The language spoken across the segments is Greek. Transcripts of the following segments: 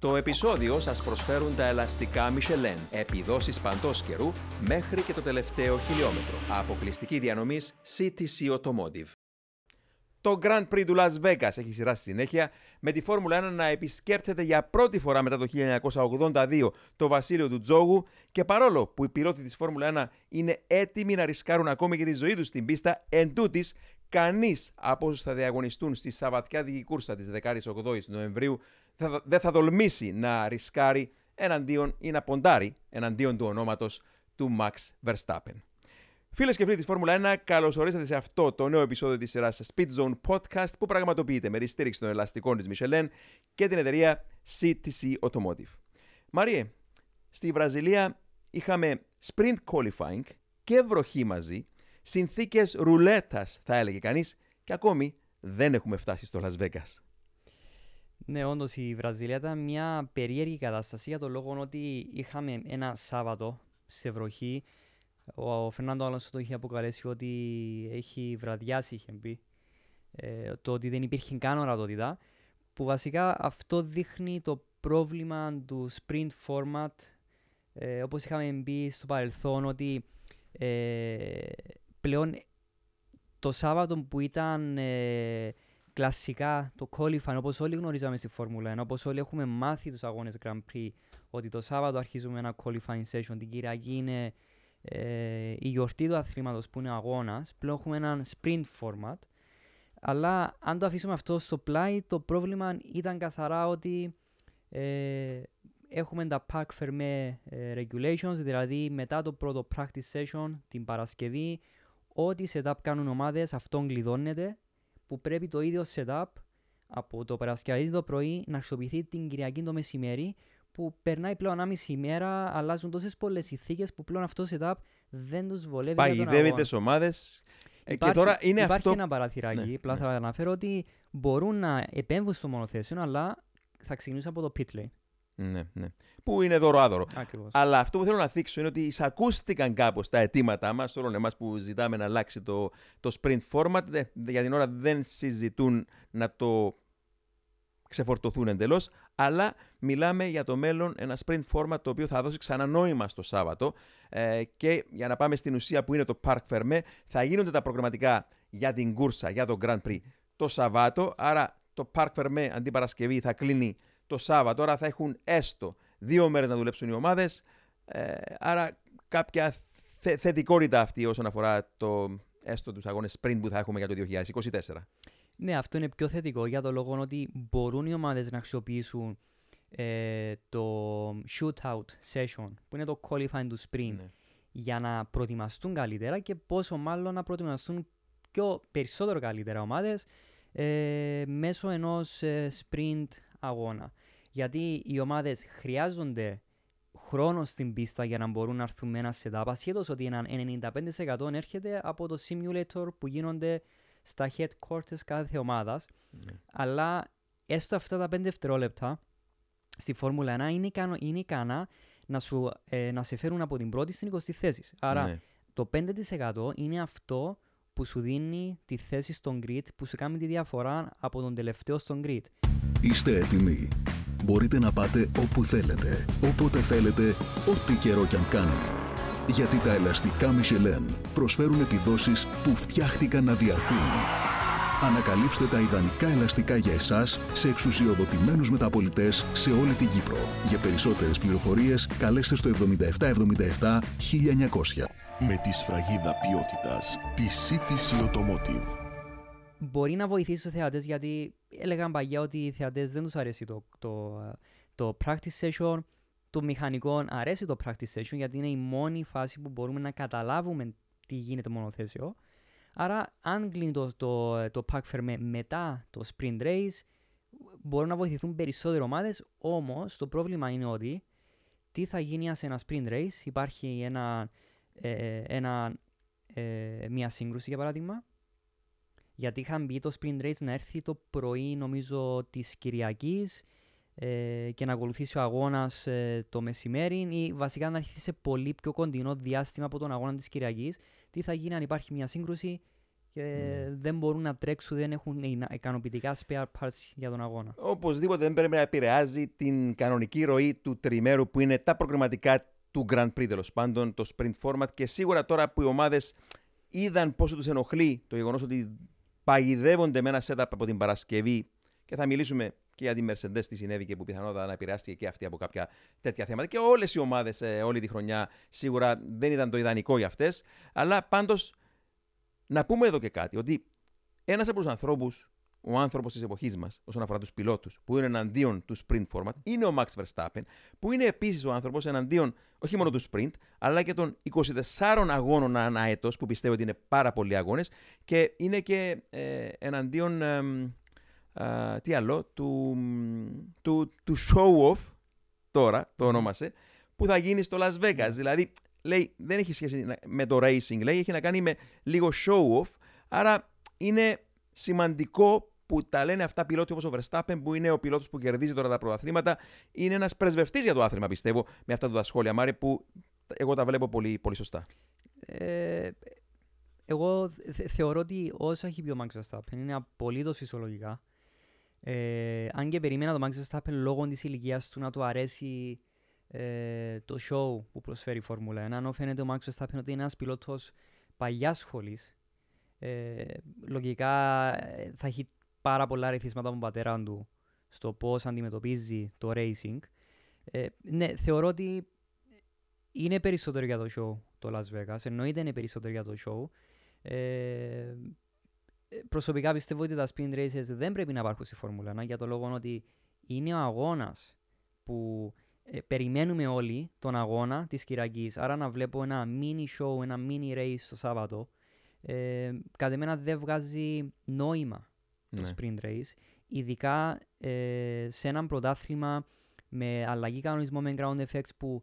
Το επεισόδιο σας προσφέρουν τα ελαστικά Michelin, επιδόσεις παντός καιρού μέχρι και το τελευταίο χιλιόμετρο. Αποκλειστική διανομής CTC Automotive. Το Grand Prix του Las Vegas έχει σειρά στη συνέχεια με τη Φόρμουλα 1 να επισκέπτεται για πρώτη φορά μετά το 1982 το βασίλειο του Τζόγου και παρόλο που οι πιλότοι της Φόρμουλα 1 είναι έτοιμοι να ρισκάρουν ακόμη και τη ζωή τους στην πίστα, εν τούτης, κανείς από όσους θα διαγωνιστούν στη Σαββατιάδικη κούρσα της 18 Νοεμβρίου δεν θα τολμήσει να ρισκάρει εναντίον ή να ποντάρει εναντίον του ονόματος του Max Verstappen. Φίλες και φίλοι της Φόρμουλα 1, καλώς ορίσατε σε αυτό το νέο επεισόδιο της σειράς Speed Zone Podcast που πραγματοποιείται με τη στήριξη των ελαστικών της Michelin και την εταιρεία CTC Automotive. Μαριέ, στη Βραζιλία είχαμε sprint qualifying και βροχή μαζί, συνθήκες ρουλέτας θα έλεγε κανείς, και ακόμη δεν έχουμε φτάσει στο Las Vegas. Ναι, όντως η Βραζιλία ήταν μια περίεργη κατάσταση για το λόγο ότι είχαμε ένα Σάββατο σε βροχή ο Φερνάντο Αλόνσο το είχε αποκαλέσει ότι έχει βραδιάσει, είχε πει. Ε, το ότι δεν υπήρχε καν ορατότητα. Που βασικά αυτό δείχνει το πρόβλημα του sprint format. Ε, όπως είχαμε πει στο παρελθόν ότι ε, πλέον το Σάββατο που ήταν ε, κλασικά το qualifying όπως όλοι γνωρίζαμε στη Φόρμουλα 1, όπως όλοι έχουμε μάθει τους αγώνες Grand Prix ότι το Σάββατο αρχίζουμε ένα qualifying session, την Κυριακή είναι ε, η γιορτή του αθλήματος που είναι ο αγώνας, πλέον έχουμε έναν sprint format, αλλά αν το αφήσουμε αυτό στο πλάι, το πρόβλημα ήταν καθαρά ότι ε, έχουμε τα pack fermé ε, regulations, δηλαδή μετά το πρώτο practice session την Παρασκευή, ό,τι setup κάνουν ομάδες, αυτόν κλειδώνεται, που πρέπει το ίδιο setup από το Παρασκευή το πρωί να αξιοποιηθεί την Κυριακή το μεσημέρι, που περνάει πλέον άμιση ημέρα, αλλάζουν τόσες πολλές ηθίκε που πλέον αυτό το setup δεν τους βολεύει. Παγιδεύει τι ομάδες. Ε, υπάρχει, υπάρχει αυτό... ένα παραθυράκι. Ναι, απλά ναι. θα αναφέρω ότι μπορούν να επέμβουν στο μονοθέσιο, αλλά θα ξεκινήσω από το pit lane. Ναι, ναι. Που είναι δωροάδωρο. Αλλά αυτό που θέλω να θίξω είναι ότι εισακούστηκαν κάπως τα αιτήματά μας, όλων εμάς που ζητάμε να αλλάξει το, το sprint format. Για την ώρα δεν συζητούν να το ξεφορτωθούν εντελώς, αλλά μιλάμε για το μέλλον ένα sprint format το οποίο θα δώσει ξανά νόημα στο Σάββατο. Ε, και για να πάμε στην ουσία που είναι το Park Fermé, θα γίνονται τα προγραμματικά για την κούρσα, για το Grand Prix το Σαββάτο. Άρα το Park Fermé αντί Παρασκευή θα κλείνει το Σάββατο. Άρα θα έχουν έστω δύο μέρες να δουλέψουν οι ομάδες. Ε, άρα κάποια θε, θετικότητα αυτή όσον αφορά το έστω τους αγώνες sprint που θα έχουμε για το 2024. Ναι, αυτό είναι πιο θετικό για το λόγο ότι μπορούν οι ομάδες να αξιοποιήσουν ε, το shootout session που είναι το qualifying του sprint ναι. για να προετοιμαστούν καλύτερα και πόσο μάλλον να προετοιμαστούν πιο περισσότερο καλύτερα ομάδες ε, μέσω ενός ε, sprint αγώνα. Γιατί οι ομάδες χρειάζονται χρόνο στην πίστα για να μπορούν να έρθουν με ένα setup ασχέτως ότι ένα 95% έρχεται από το simulator που γίνονται στα headquarters κάθε ομάδας. Ναι. Αλλά έστω αυτά τα 5 δευτερόλεπτα στη Φόρμουλα 1 είναι, ικανό, είναι ικανά να, σου, ε, να σε φέρουν από την πρώτη στην 20η θέση. Άρα ναι. το 5% είναι αυτό που σου δίνει τη θέση στον grid, που σου κάνει τη διαφορά από τον τελευταίο στον grid. Είστε έτοιμοι. Μπορείτε να πάτε όπου θέλετε, όποτε θέλετε, ό,τι καιρό κι αν κάνει γιατί τα ελαστικά Michelin προσφέρουν επιδόσεις που φτιάχτηκαν να διαρκούν. Ανακαλύψτε τα ιδανικά ελαστικά για εσάς σε εξουσιοδοτημένους μεταπολιτές σε όλη την Κύπρο. Για περισσότερες πληροφορίες καλέστε στο 7777 1900. Με τη σφραγίδα ποιότητας της CTC Automotive. Μπορεί να βοηθήσει τους θεατές γιατί έλεγαν παγιά ότι οι θεατές δεν τους αρέσει το, το, το practice session το μηχανικό αρέσει το practice session γιατί είναι η μόνη φάση που μπορούμε να καταλάβουμε τι γίνεται μονοθέσιο. Άρα, αν κλείνει το, το, το pack ferme μετά το sprint race, μπορούν να βοηθηθούν περισσότερο ομάδες. Όμως, το πρόβλημα είναι ότι τι θα γίνει σε ένα sprint race, υπάρχει ένα, ε, ένα, ε, μια σύγκρουση για παράδειγμα. Γιατί είχαν μπει το sprint race να έρθει το πρωί, νομίζω, της Κυριακής ε, και να ακολουθήσει ο αγώνας ε, το μεσημέρι ή βασικά να έρθει σε πολύ πιο κοντινό διάστημα από τον αγώνα της Κυριακής. Τι θα γίνει αν υπάρχει μια σύγκρουση, και Ναι. δεν μπορούν να τρέξουν, δεν έχουν εινα- ικανοποιητικά spare parts για τον αγώνα. Οπωσδήποτε δεν πρέπει να επηρεάζει την κανονική ροή του τριμέρου που είναι τα προγραμματικά του Grand Prix τέλος πάντων, το sprint format και σίγουρα τώρα που οι ομάδες είδαν πόσο τους ενοχλεί το γεγονός ότι παγιδεύονται με ένα setup από την Παρασκευή και θα μιλήσουμε και για τη Mercedes τι συνέβη και που πιθανότατα να επηρεάστηκε και αυτή από κάποια τέτοια θέματα. Και όλες οι ομάδες όλη τη χρονιά σίγουρα δεν ήταν το ιδανικό για αυτές. Αλλά πάντως να πούμε εδώ και κάτι, ότι ένας από τους ανθρώπους ο άνθρωπος της εποχής μας, όσον αφορά τους πιλότους, που είναι εναντίον του sprint format, είναι ο Max Verstappen, που είναι επίσης ο άνθρωπος εναντίον όχι μόνο του sprint, αλλά και των 24 αγώνων ανά έτος, που πιστεύω ότι είναι πάρα πολλοί αγώνες, και είναι και ε, εναντίον. εμ, α, τι άλλο, του, του, του show off, τώρα το ονόμασε, που θα γίνει στο Las Vegas. Δηλαδή, λέει, δεν έχει σχέση να- με το racing, λέει, έχει να κάνει με λίγο show off, άρα είναι σημαντικό που τα λένε αυτά πιλότοι όπως ο Verstappen, που είναι ο πιλότος που κερδίζει τώρα τα πρωταθλήματα. Είναι ένας πρεσβευτής για το άθλημα, πιστεύω, με αυτά τα σχόλια, Μάρε, που εγώ τα βλέπω πολύ, πολύ σωστά. Ε, εγώ θε- θεωρώ ότι όσα έχει πει ο Max Verstappen είναι απολύτως φυσιολογικά. Ε, αν και περίμενα το Max Verstappen λόγω της ηλικίας του να του αρέσει ε, το show που προσφέρει η Φόρμουλα 1, ενώ φαίνεται ο Max Verstappen ότι είναι ένας πιλότος παλιάς σχολής. Ε, λογικά ε, θα έχει πάρα πολλά ρεθίσματα από τον πατέρα του στο πώς αντιμετωπίζει το racing. Ε, ναι, θεωρώ ότι είναι περισσότερο για το show το Las Vegas. Εννοείται είναι περισσότερο για το show. Ε, προσωπικά πιστεύω ότι τα spin races δεν πρέπει να υπάρχουν στη Φόρμουλα 1 για το λόγο ότι είναι ο αγώνας που ε, περιμένουμε όλοι τον αγώνα της Κυριακής. Άρα να βλέπω ένα mini show, ένα mini race το Σάββατο ε, κατά εμένα δεν βγάζει νόημα το Ναι. sprint race. Ειδικά ε, σε έναν πρωτάθλημα με αλλαγή κανονισμό με ground effects που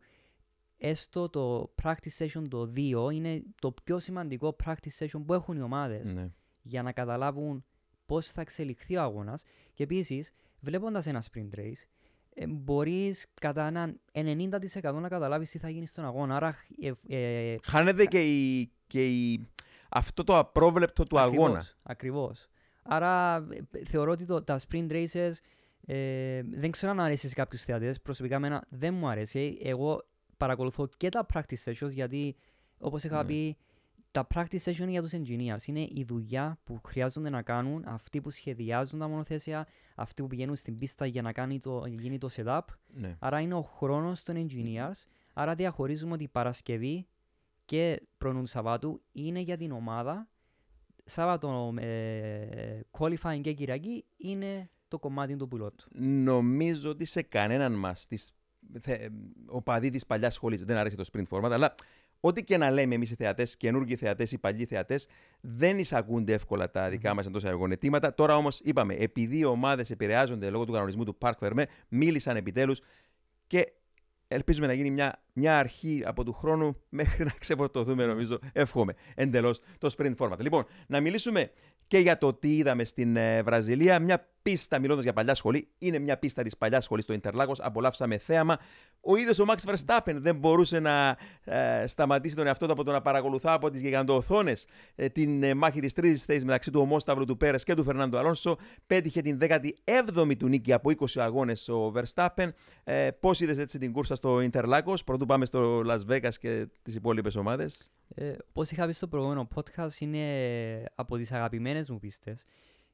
έστω το practice session το 2 είναι το πιο σημαντικό practice session που έχουν οι ομάδες Ναι. για να καταλάβουν πώς θα εξελιχθεί ο αγώνας και επίσης βλέποντας ένα sprint race ε, μπορείς κατά έναν 90% να καταλάβεις τι θα γίνει στον αγώνα άρα ε, ε, Χάνεται και, η, και η, αυτό το απρόβλεπτο του Ακριβώς, αγώνα. Ακριβώς. Άρα ε, θεωρώ ότι το, τα sprint races ε, δεν ξέρω αν αρέσει σε κάποιους θεατές. Προσωπικά εμένα δεν μου αρέσει. Εγώ παρακολουθώ και τα practice sessions γιατί όπως είχα Ναι. πει τα practice session είναι για τους engineers. Είναι η δουλειά που χρειάζονται να κάνουν αυτοί που σχεδιάζουν τα μονοθέσια, αυτοί που πηγαίνουν στην πίστα για να κάνει το, γίνει το setup. Ναι. Άρα είναι ο χρόνος των engineers. Άρα διαχωρίζουμε ότι η Παρασκευή και προνούν Σαββάτου είναι για την ομάδα. Σάββατο ε, qualifying και Κυριακή είναι το κομμάτι του πιλότου. Νομίζω ότι σε κανέναν μας ο παδί της παλιάς σχολής δεν αρέσει το sprint format, αλλά ό,τι και να λέμε εμείς οι θεατές, καινούργιοι θεατές ή παλιοί θεατές, δεν εισακούνται εύκολα τα δικά μας εντός αγωνετήματα. Τώρα όμως είπαμε, επειδή οι ομάδες επηρεάζονται λόγω του κανονισμού του Park Fermé, μίλησαν επιτέλους και ελπίζουμε να γίνει μια, μια αρχή από του χρόνου μέχρι να ξεφορτωθούμε, νομίζω, εύχομαι εντελώς το sprint format. Λοιπόν, να μιλήσουμε και για το τι είδαμε στην ε, Βραζιλία. Μια πίστα, μιλώντας για παλιά σχολή, είναι μια πίστα της παλιάς σχολής στο Ιντερλάγος. Απολαύσαμε θέαμα. Ο ίδιος ο Max Verstappen δεν μπορούσε να ε, σταματήσει τον εαυτό του από το να παρακολουθά από τις γιγαντοοθόνε ε, την ε, μάχη της τρίτης θέσης μεταξύ του ομόσταυρου του Πέρες και του Φερνάντο Αλόνσο. Πέτυχε την 17η του νίκη από 20 αγώνες ο Verstappen. Ε, Πώς είδες έτσι την κούρσα στο Ιντερλάγος, πρωτού πάμε στο Las Vegas και τις υπόλοιπες ομάδες. Ε, όπως είχα πει στο προηγούμενο podcast, είναι από τις αγαπημένες μου πίστες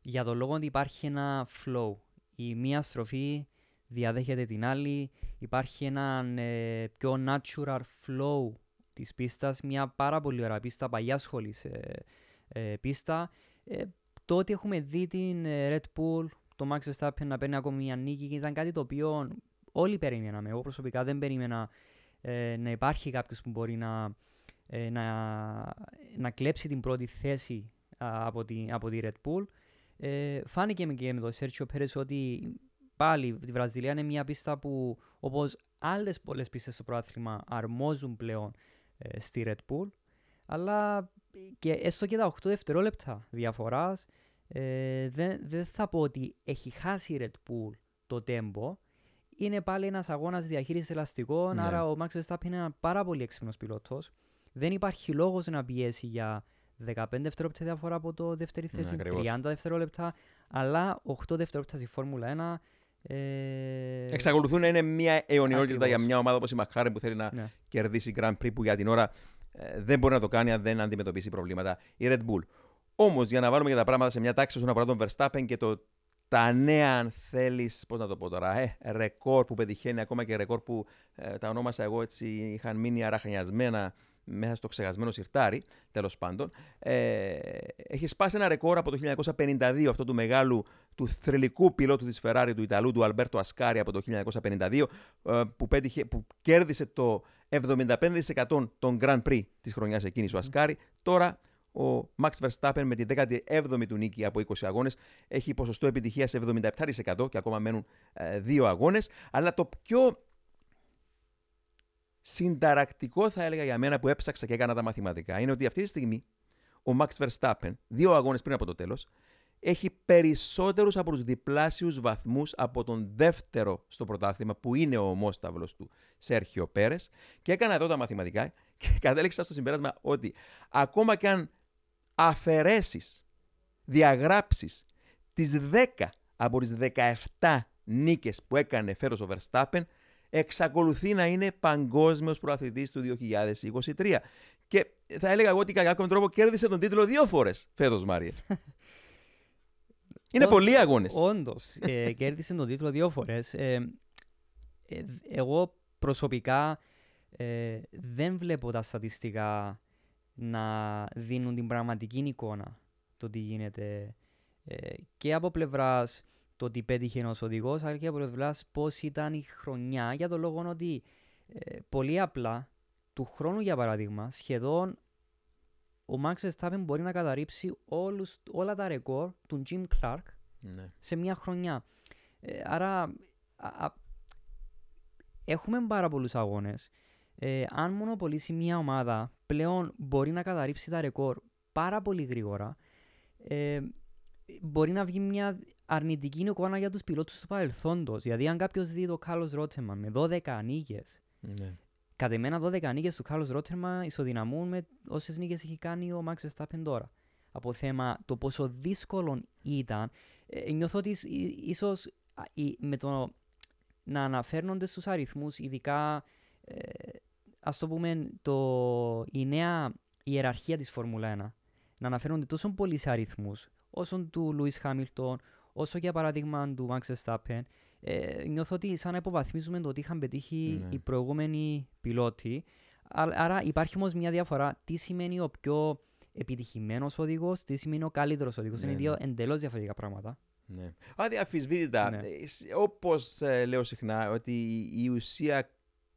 για το λόγο ότι υπάρχει ένα flow. Η μία στροφή διαδέχεται την άλλη, υπάρχει ένα ε, πιο natural flow της πίστας, μια πάρα πολύ ωραία πίστα, παλιά σχολής ε, ε, πίστα. Ε, το ότι έχουμε δει την ε, Red Bull, το Max Verstappen να παίρνει ακόμη μια νίκη ήταν κάτι το οποίο όλοι περιμέναμε. Εγώ προσωπικά δεν περίμενα ε, να υπάρχει κάποιος που μπορεί να, ε, να, να κλέψει την πρώτη θέση α, από, τη, από τη Red Bull. Ε, φάνηκε με- και με το Sergio Perez ότι πάλι η Βραζιλία είναι μια πίστα που όπως άλλες πολλές πίστες στο πρόθυμα αρμόζουν πλέον ε, στη Red Bull. Αλλά και έστω και τα 8 δευτερόλεπτα διαφοράς ε, δεν, δεν θα πω ότι έχει χάσει η Red Bull το tempo είναι πάλι ένας αγώνας διαχείρισης ελαστικών Ναι. άρα ο Max Verstappen είναι ένα πάρα πολύ έξυπνος πιλότος. Δεν υπάρχει λόγος να πιέσει για 15 δευτερόλεπτα διαφορά από το δεύτερη Ναι, θέση, ακριβώς. 30 δευτερόλεπτα, αλλά 8 δευτερόλεπτα στη Φόρμουλα 1. Ε, Εξακολουθούν να είναι μια αιωνιότητα Ακριβώς. για μια ομάδα όπως η McLaren που θέλει να ναι. κερδίσει Grand Prix που για την ώρα ε, δεν μπορεί να το κάνει αν δεν αντιμετωπίσει προβλήματα η Red Bull. Όμως, για να βάλουμε και τα πράγματα σε μια τάξη όσον αφορά τον Verstappen και το, τα νέα, αν θέλεις, πώς να το πω τώρα, ε, ρεκόρ που πετυχαίνει, ακόμα και ρεκόρ που ε, τα ονόμασα εγώ έτσι, είχαν μείνει αραχνιασμένα μέσα στο ξεχασμένο σιρτάρι, τέλος πάντων. Ε, έχει σπάσει ένα ρεκόρ από το 1952, αυτό του μεγάλου, του θρηλυκού πιλότου της Ferrari, του Ιταλού, του Αλμπέρτο Ασκάρη από το 1952, ε, που, πέτυχε, που κέρδισε το 75% των Grand Prix της χρονιάς εκείνης ο Ασκάρη. Τώρα ο Max Verstappen με τη 17η του νίκη από 20 αγώνες έχει ποσοστό επιτυχίας 77% και ακόμα μένουν ε, δύο αγώνες. Αλλά το πιο συνταρακτικό θα έλεγα για μένα που έψαξα και έκανα τα μαθηματικά είναι ότι αυτή τη στιγμή ο Max Verstappen, δύο αγώνες πριν από το τέλος, έχει περισσότερους από τους διπλάσιους βαθμούς από τον δεύτερο στο πρωτάθλημα που είναι ο ομόσταυλος του Σέρχιο Πέρες. Και έκανα εδώ τα μαθηματικά και κατέληξα στο συμπέρασμα ότι ακόμα και αν αφαιρέσεις, διαγράψεις τις 10 από τις 17 νίκες που έκανε φέτος ο Verstappen εξακολουθεί να είναι παγκόσμιος προαθλητής του 2023. Και θα έλεγα εγώ ότι κατά κάποιον τρόπο κέρδισε τον τίτλο δύο φορές φέτος, Μάριε. Είναι Ω- πολλοί αγώνες. Όντως, ε, κέρδισε τον τίτλο δύο φορές. Ε, ε, εγώ προσωπικά ε, δεν βλέπω τα στατιστικά να δίνουν την πραγματική εικόνα το τι γίνεται ε, και από πλευράς το ότι πέτυχε ένας οδηγός, αλλά και από πλευράς πώς ήταν η χρονιά. Για το λόγο ότι ε, πολύ απλά του χρόνου, για παράδειγμα, σχεδόν ο Max Verstappen μπορεί να καταρρύψει όλους, όλα τα ρεκόρ του Jim Clark Ναι. σε μια χρονιά. Ε, άρα α- α- έχουμε πάρα πολλούς αγώνες. Ε, αν μονοπολίσει μια ομάδα πλέον μπορεί να καταρρύψει τα ρεκόρ πάρα πολύ γρήγορα. Ε, μπορεί να βγει μια αρνητική εικόνα για τους πιλότους του παρελθόντος. Δηλαδή αν κάποιος δει το Κάλλος Ρότσεμαν με 12 νίκες Ναι. Κατ' εμένα 12 νίκες του Κάρλος Ρότερμα ισοδυναμούν με όσες νίκες έχει κάνει ο Max Verstappen τώρα. Από θέμα το πόσο δύσκολο ήταν, ε, νιώθω ότι ίσ- ί- ίσως α, η- με το να αναφέρνονται στους αριθμούς, ειδικά ε, ας το πούμε το, η νέα ιεραρχία της Φόρμουλα 1, να αναφέρονται τόσο πολλοί σε αριθμούς, όσο του Λουίς Χάμιλτον, όσο για παράδειγμα του Max Verstappen, ε, νιώθω ότι σαν να υποβαθμίζουμε το ότι είχαν πετύχει Ναι. οι προηγούμενοι πιλότοι. Α- Άρα υπάρχει όμως μια διαφορά. Τι σημαίνει ο πιο επιτυχημένος οδηγός, τι σημαίνει ο καλύτερος οδηγός. Ναι, Είναι ναι. δύο εντελώς διαφορετικά πράγματα. Ναι. Αδιαφυσβήτητα. Ναι. Ε, σ- Όπως ε, λέω συχνά, ότι η- η ουσία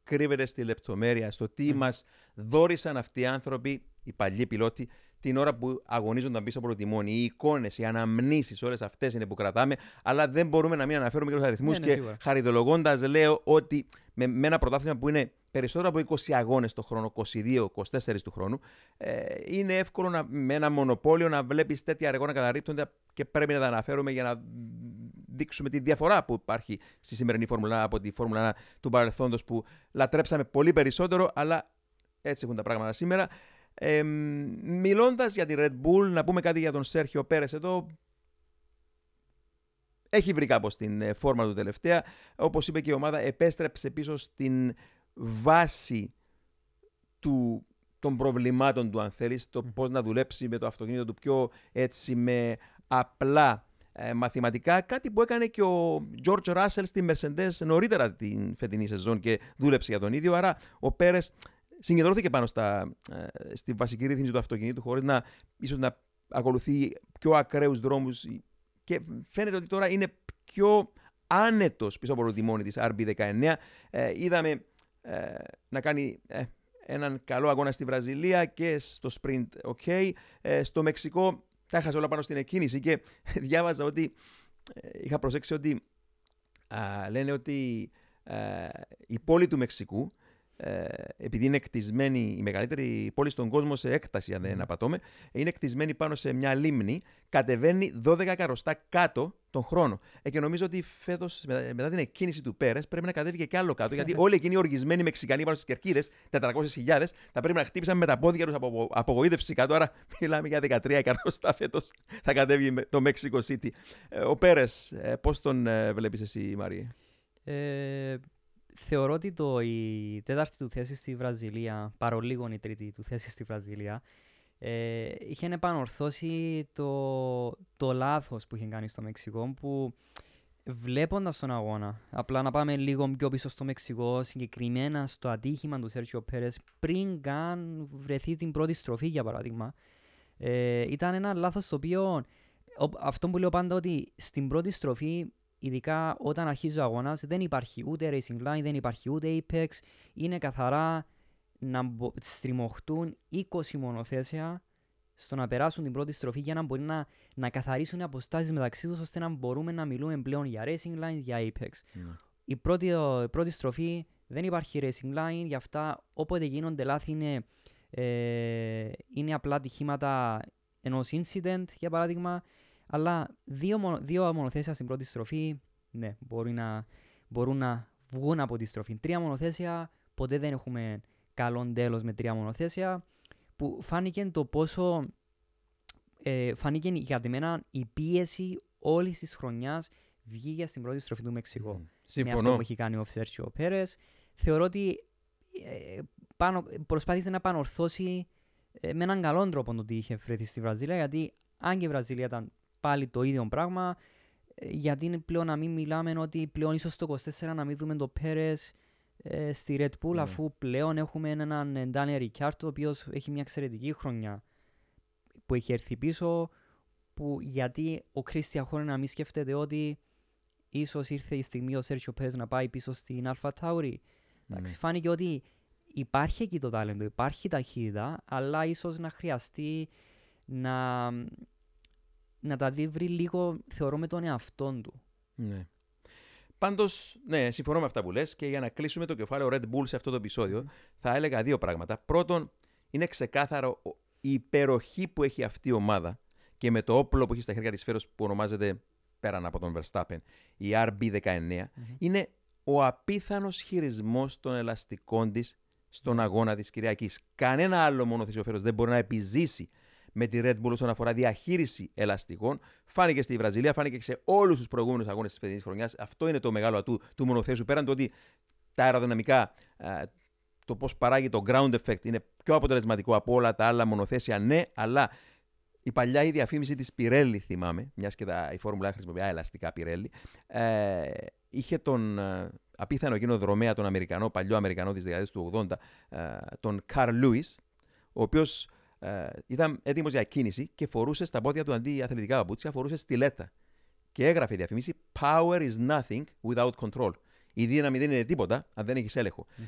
κρύβεται στη λεπτομέρεια, στο τι Μμμ. μας δόρισαν αυτοί οι άνθρωποι, οι παλιοί πιλότοι, την ώρα που αγωνίζονταν πίσω από το τιμόνι. Οι εικόνες, οι αναμνήσεις, όλες αυτές είναι που κρατάμε, αλλά δεν μπορούμε να μην αναφέρουμε και τους αριθμούς Ναι, ναι, και σίγουρα. χαριδολογώντας λέω ότι με, με ένα πρωτάθλημα που είναι περισσότερο από 20 αγώνες το χρόνο, 22-24 του χρόνου, ε, είναι εύκολο να, με ένα μονοπόλιο να βλέπεις τέτοια ρεκόρ να καταρρύπτονται και πρέπει να τα αναφέρουμε για να δείξουμε τη διαφορά που υπάρχει στη σημερινή Φόρμουλα από τη Φόρμουλα 1 του παρελθόντος που λατρέψαμε πολύ περισσότερο, αλλά έτσι έχουν τα πράγματα σήμερα. Ε, μιλώντας για τη Red Bull, να πούμε κάτι για τον Σέρχιο Πέρες εδώ. Έχει βρει κάπως την ε, φόρμα του τελευταία. Όπως είπε και η ομάδα, επέστρεψε πίσω στην βάση του, των προβλημάτων του, αν θέλεις, το πώς να δουλέψει με το αυτοκίνητο του πιο έτσι με απλά ε, μαθηματικά, κάτι που έκανε και ο George Russell στη Mercedes νωρίτερα την φετινή σεζόν και δούλεψε για τον ίδιο. Άρα ο Πέρες συγκεντρώθηκε πάνω στα, ε, στη βασική ρύθμιση του αυτοκινήτου χωρίς να, ίσως να ακολουθεί πιο ακραίους δρόμους και φαίνεται ότι τώρα είναι πιο άνετος πίσω από το τιμόνι της RB19. Ε, είδαμε ε, να κάνει ε, έναν καλό αγώνα στη Βραζιλία και στο sprint ok. Ε, στο Μεξικό τα έχασε όλα πάνω στην εκκίνηση και διάβαζα ότι ε, είχα προσέξει ότι α, λένε ότι ε, η πόλη του Μεξικού ε, επειδή είναι κτισμένη η μεγαλύτερη πόλη στον κόσμο σε έκταση, αν δεν απατώμε, είναι κτισμένη πάνω σε μια λίμνη, κατεβαίνει 12 εκατοστά κάτω τον χρόνο. Ε, και νομίζω ότι φέτος, μετά την εκκίνηση του Πέρες, πρέπει να κατέβει και κι άλλο κάτω, γιατί όλοι εκείνοι οι οργισμένοι Μεξικανοί πάνω στις κερκίδες, 400.000, θα πρέπει να χτύπησαν με τα πόδια τους από απογοήτευση κάτω. Άρα μιλάμε για 13 εκατοστά φέτος θα κατέβει το Mexico City. Ε, ο Πέρες, ε, πώς τον ε, βλέπεις εσύ, Μαρία; Ε, θεωρώ ότι το, η τέταρτη του θέση στη Βραζιλία, παρολίγο η τρίτη του θέση στη Βραζιλία, ε, είχε επανορθώσει το, το λάθος που είχε κάνει στο Μεξικό που βλέποντας τον αγώνα, απλά να πάμε λίγο πιο πίσω στο Μεξικό, συγκεκριμένα στο ατύχημα του Σέρτσιο Πέρες, πριν καν βρεθεί την πρώτη στροφή, για παράδειγμα, ε, ήταν ένα λάθος το οποίο. Αυτό που λέω πάντα ότι στην πρώτη στροφή ειδικά όταν αρχίζει ο αγώνας, δεν υπάρχει ούτε racing line, δεν υπάρχει ούτε apex. Είναι καθαρά να στριμωχτούν 20 μονοθέσια στο να περάσουν την πρώτη στροφή για να μπορεί να, να καθαρίσουν οι αποστάσεις μεταξύ τους ώστε να μπορούμε να μιλούμε πλέον για racing lines, για apex. Ναι. Η, πρώτη, η πρώτη στροφή δεν υπάρχει racing line, γι' αυτά όποτε γίνονται λάθη είναι, ε, είναι απλά τυχήματα ενός incident για παράδειγμα αλλά δύο, δύο μονοθέσια στην πρώτη στροφή, ναι, μπορεί να, μπορούν να βγουν από τη στροφή. Τρία μονοθέσια, ποτέ δεν έχουμε καλό τέλος με τρία μονοθέσια, που φάνηκε το πόσο. Ε, φάνηκε για μένα η πίεση όλης της χρονιάς βγήκε στην πρώτη στροφή του Μεξικού. Mm. Συμφωνώ. Με αυτό που έχει κάνει ο Σέρτσιο Πέρες. Θεωρώ ότι ε, πάνω, προσπάθησε να επανορθώσει ε, με έναν καλό τρόπο το ότι είχε βρεθεί στη Βραζίλια, γιατί αν και η Βραζίλια ήταν πάλι το ίδιο πράγμα. Ε, γιατί είναι πλέον να μην μιλάμε ότι πλέον ίσως το 24 να μην δούμε το Πέρες ε, στη Red Bull, mm. αφού πλέον έχουμε έναν Ντάνε Ρικιάρτο, ο οποίος έχει μια εξαιρετική χρονιά που έχει έρθει πίσω. Που γιατί ο Κρίστια Χόρνε να μην σκέφτεται ότι ίσως ήρθε η στιγμή ο Σέρσιο Πέρες να πάει πίσω στην Αλφα Τάουρι. Mm. Φάνηκε ότι υπάρχει εκεί το τάλεντο, υπάρχει ταχύτητα, αλλά ίσως να χρειαστεί να να τα δει βρει λίγο, θεωρώ, με τον εαυτό του. Ναι. Πάντως, ναι, συμφωνώ με αυτά που λες και για να κλείσουμε το κεφάλαιο Red Bull σε αυτό το επεισόδιο, θα έλεγα δύο πράγματα. Πρώτον, είναι ξεκάθαρο η υπεροχή που έχει αυτή η ομάδα και με το όπλο που έχει στα χέρια της σφαίρα που ονομάζεται πέραν από τον Verstappen, η RB19, είναι ο απίθανος χειρισμός των ελαστικών της στον αγώνα της Κυριακής. Κανένα άλλο μονοθεσιοφέρο δεν μπορεί να επιζήσει με τη Red Bull όσον αφορά διαχείριση ελαστικών. Φάνηκε στη Βραζιλία, φάνηκε και σε όλους τους προηγούμενους αγώνες της φετινής χρονιάς. Αυτό είναι το μεγάλο ατού του μονοθέσου. Πέραν το ότι τα αεροδυναμικά, το πώς παράγει το ground effect είναι πιο αποτελεσματικό από όλα τα άλλα μονοθέσια, ναι, αλλά η παλιά η διαφήμιση της Pirelli, θυμάμαι, μιας και τα, η Φόρμουλα χρησιμοποιεί ελαστικά Pirelli, ε, είχε τον ε, απίθανο εκείνο δρομέα, τον Αμερικανό, παλιό Αμερικανό της δεκαετίας του 80, ε, τον Carl Lewis, ο οποίος ε, ήταν έτοιμος για κίνηση και φορούσε στα πόδια του αντί αθλητικά παπούτσια, φορούσε στιλέτα. Και έγραφε η διαφήμιση Power is nothing without control. Η δύναμη δεν είναι τίποτα αν δεν έχεις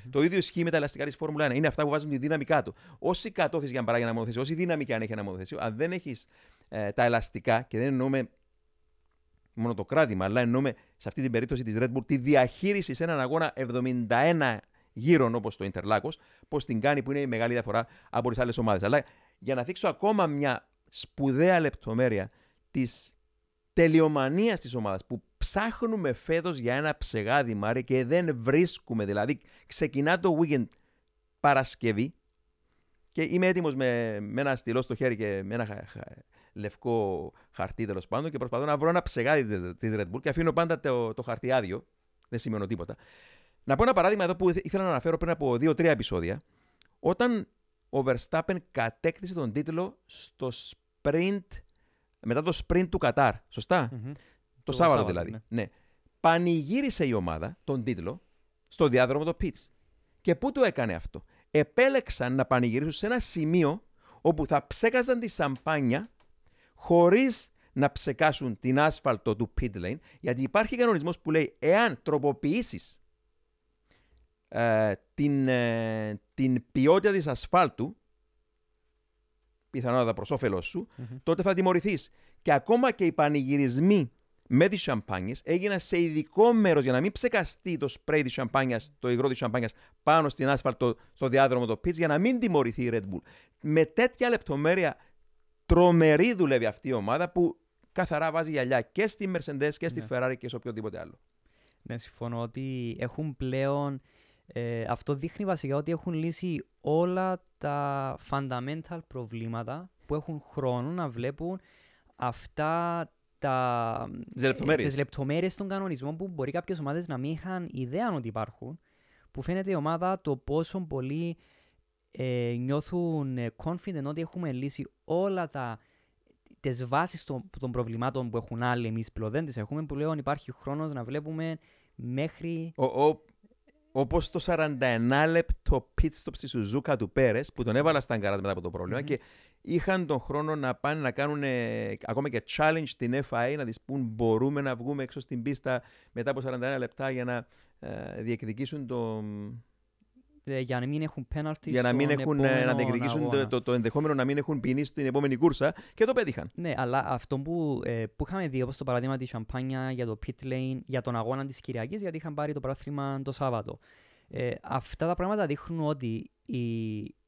Το ίδιο ισχύει με τα ελαστικά της Φόρμουλα 1. Είναι αυτά που βάζουν τη δύναμη κάτω. Όση κατώθηση για να παράγει ένα μονοθέσιο, όση δύναμη και αν έχει ένα μονοθέσιο, αν δεν έχεις ε, τα ελαστικά και δεν εννοούμε μόνο το κράτημα, αλλά εννοούμε σε αυτή την περίπτωση της Red Bull τη διαχείριση σε έναν αγώνα 71 γύρω όπω το Ιντερλάκο, πώ την κάνει που είναι η μεγάλη διαφορά από τι άλλε ομάδε. Αλλά για να δείξω ακόμα μια σπουδαία λεπτομέρεια τη τελειομανία τη ομάδα που ψάχνουμε φέτο για ένα ψεγάδι Μάρι και δεν βρίσκουμε. Δηλαδή, ξεκινά το weekend Παρασκευή και είμαι έτοιμο με, με ένα στυλό στο χέρι και με ένα λευκό χαρτί τέλο πάντων και προσπαθώ να βρω ένα ψεγάδι τη Red Bull και αφήνω πάντα το, το χαρτί άδειο. Δεν σημαίνω τίποτα. Να πω ένα παράδειγμα εδώ που ήθελα να αναφέρω πριν από δύο-τρία επεισόδια. Όταν ο Verstappen κατέκτησε τον τίτλο στο sprint, μετά το sprint του Κατάρ. Το, το Σάββατο δηλαδή. Ναι. ναι. Πανηγύρισε η ομάδα τον τίτλο στο διάδρομο το Pitch. Και πού το έκανε αυτό; Επέλεξαν να πανηγυρίσουν σε ένα σημείο όπου θα ψέκαζαν τη σαμπάνια χωρίς να ψεκάσουν την άσφαλτο του pit lane, γιατί υπάρχει κανονισμός που λέει εάν τροποποιήσεις ε, την, ε, την ποιότητα της ασφάλτου, πιθανότατα προς όφελός σου, τότε θα τιμωρηθείς. Και ακόμα και οι πανηγυρισμοί με τις σαμπάνιε, έγιναν σε ειδικό μέρος για να μην ψεκαστεί το σπρέι της σαμπάνια, το υγρό της σαμπάνια πάνω στην άσφαλτο, στο διάδρομο το pitch για να μην τιμωρηθεί η Red Bull. Με τέτοια λεπτομέρεια τρομερή δουλεύει αυτή η ομάδα που καθαρά βάζει γυαλιά και στη Mercedes και στη Ναι. Ferrari και σε οποιοδήποτε άλλο. Ναι, συμφωνώ ότι έχουν πλέον. Ε, αυτό δείχνει βασικά ότι έχουν λύσει όλα τα fundamental προβλήματα που έχουν χρόνο να βλέπουν αυτά τα, Τις λεπτομέρειες. ε, τις λεπτομέρειες των κανονισμών που μπορεί κάποιες ομάδες να μην είχαν ιδέα ότι υπάρχουν που φαίνεται η ομάδα το πόσο πολύ ε, νιώθουν ε, confident ότι έχουμε λύσει όλα τα τις βάσεις των, των προβλημάτων που έχουν άλλοι εμείς πλέον δεν τις έχουμε πλέον υπάρχει χρόνος να βλέπουμε μέχρι Ο, ο, Όπως το 41 λεπτό pit stop στη Σουζούκα του Πέρες, που τον έβαλα στα γκαράζ μετά από το προβλημα Μμμ. και είχαν τον χρόνο να πάνε να κάνουν ε, ακόμα και challenge στην FIA να της πούν μπορούμε να βγούμε έξω στην πίστα μετά από 41 λεπτά για να ε, διεκδικήσουν το. Ε, για να μην έχουν penalty για να μην στον έχουν, ε, να επόμενο διεκδικήσουν το, αγώνα. το, το ενδεχόμενο να μην έχουν ποινή στην επόμενη κούρσα και το πέτυχαν. Ναι, αλλά αυτό που, ε, που είχαμε δει, όπως το παράδειγμα της Σαμπάνια για το pit lane, για τον αγώνα της Κυριακής, γιατί είχαν πάρει το πρωτάθλημα το Σάββατο. Ε, αυτά τα πράγματα δείχνουν ότι η,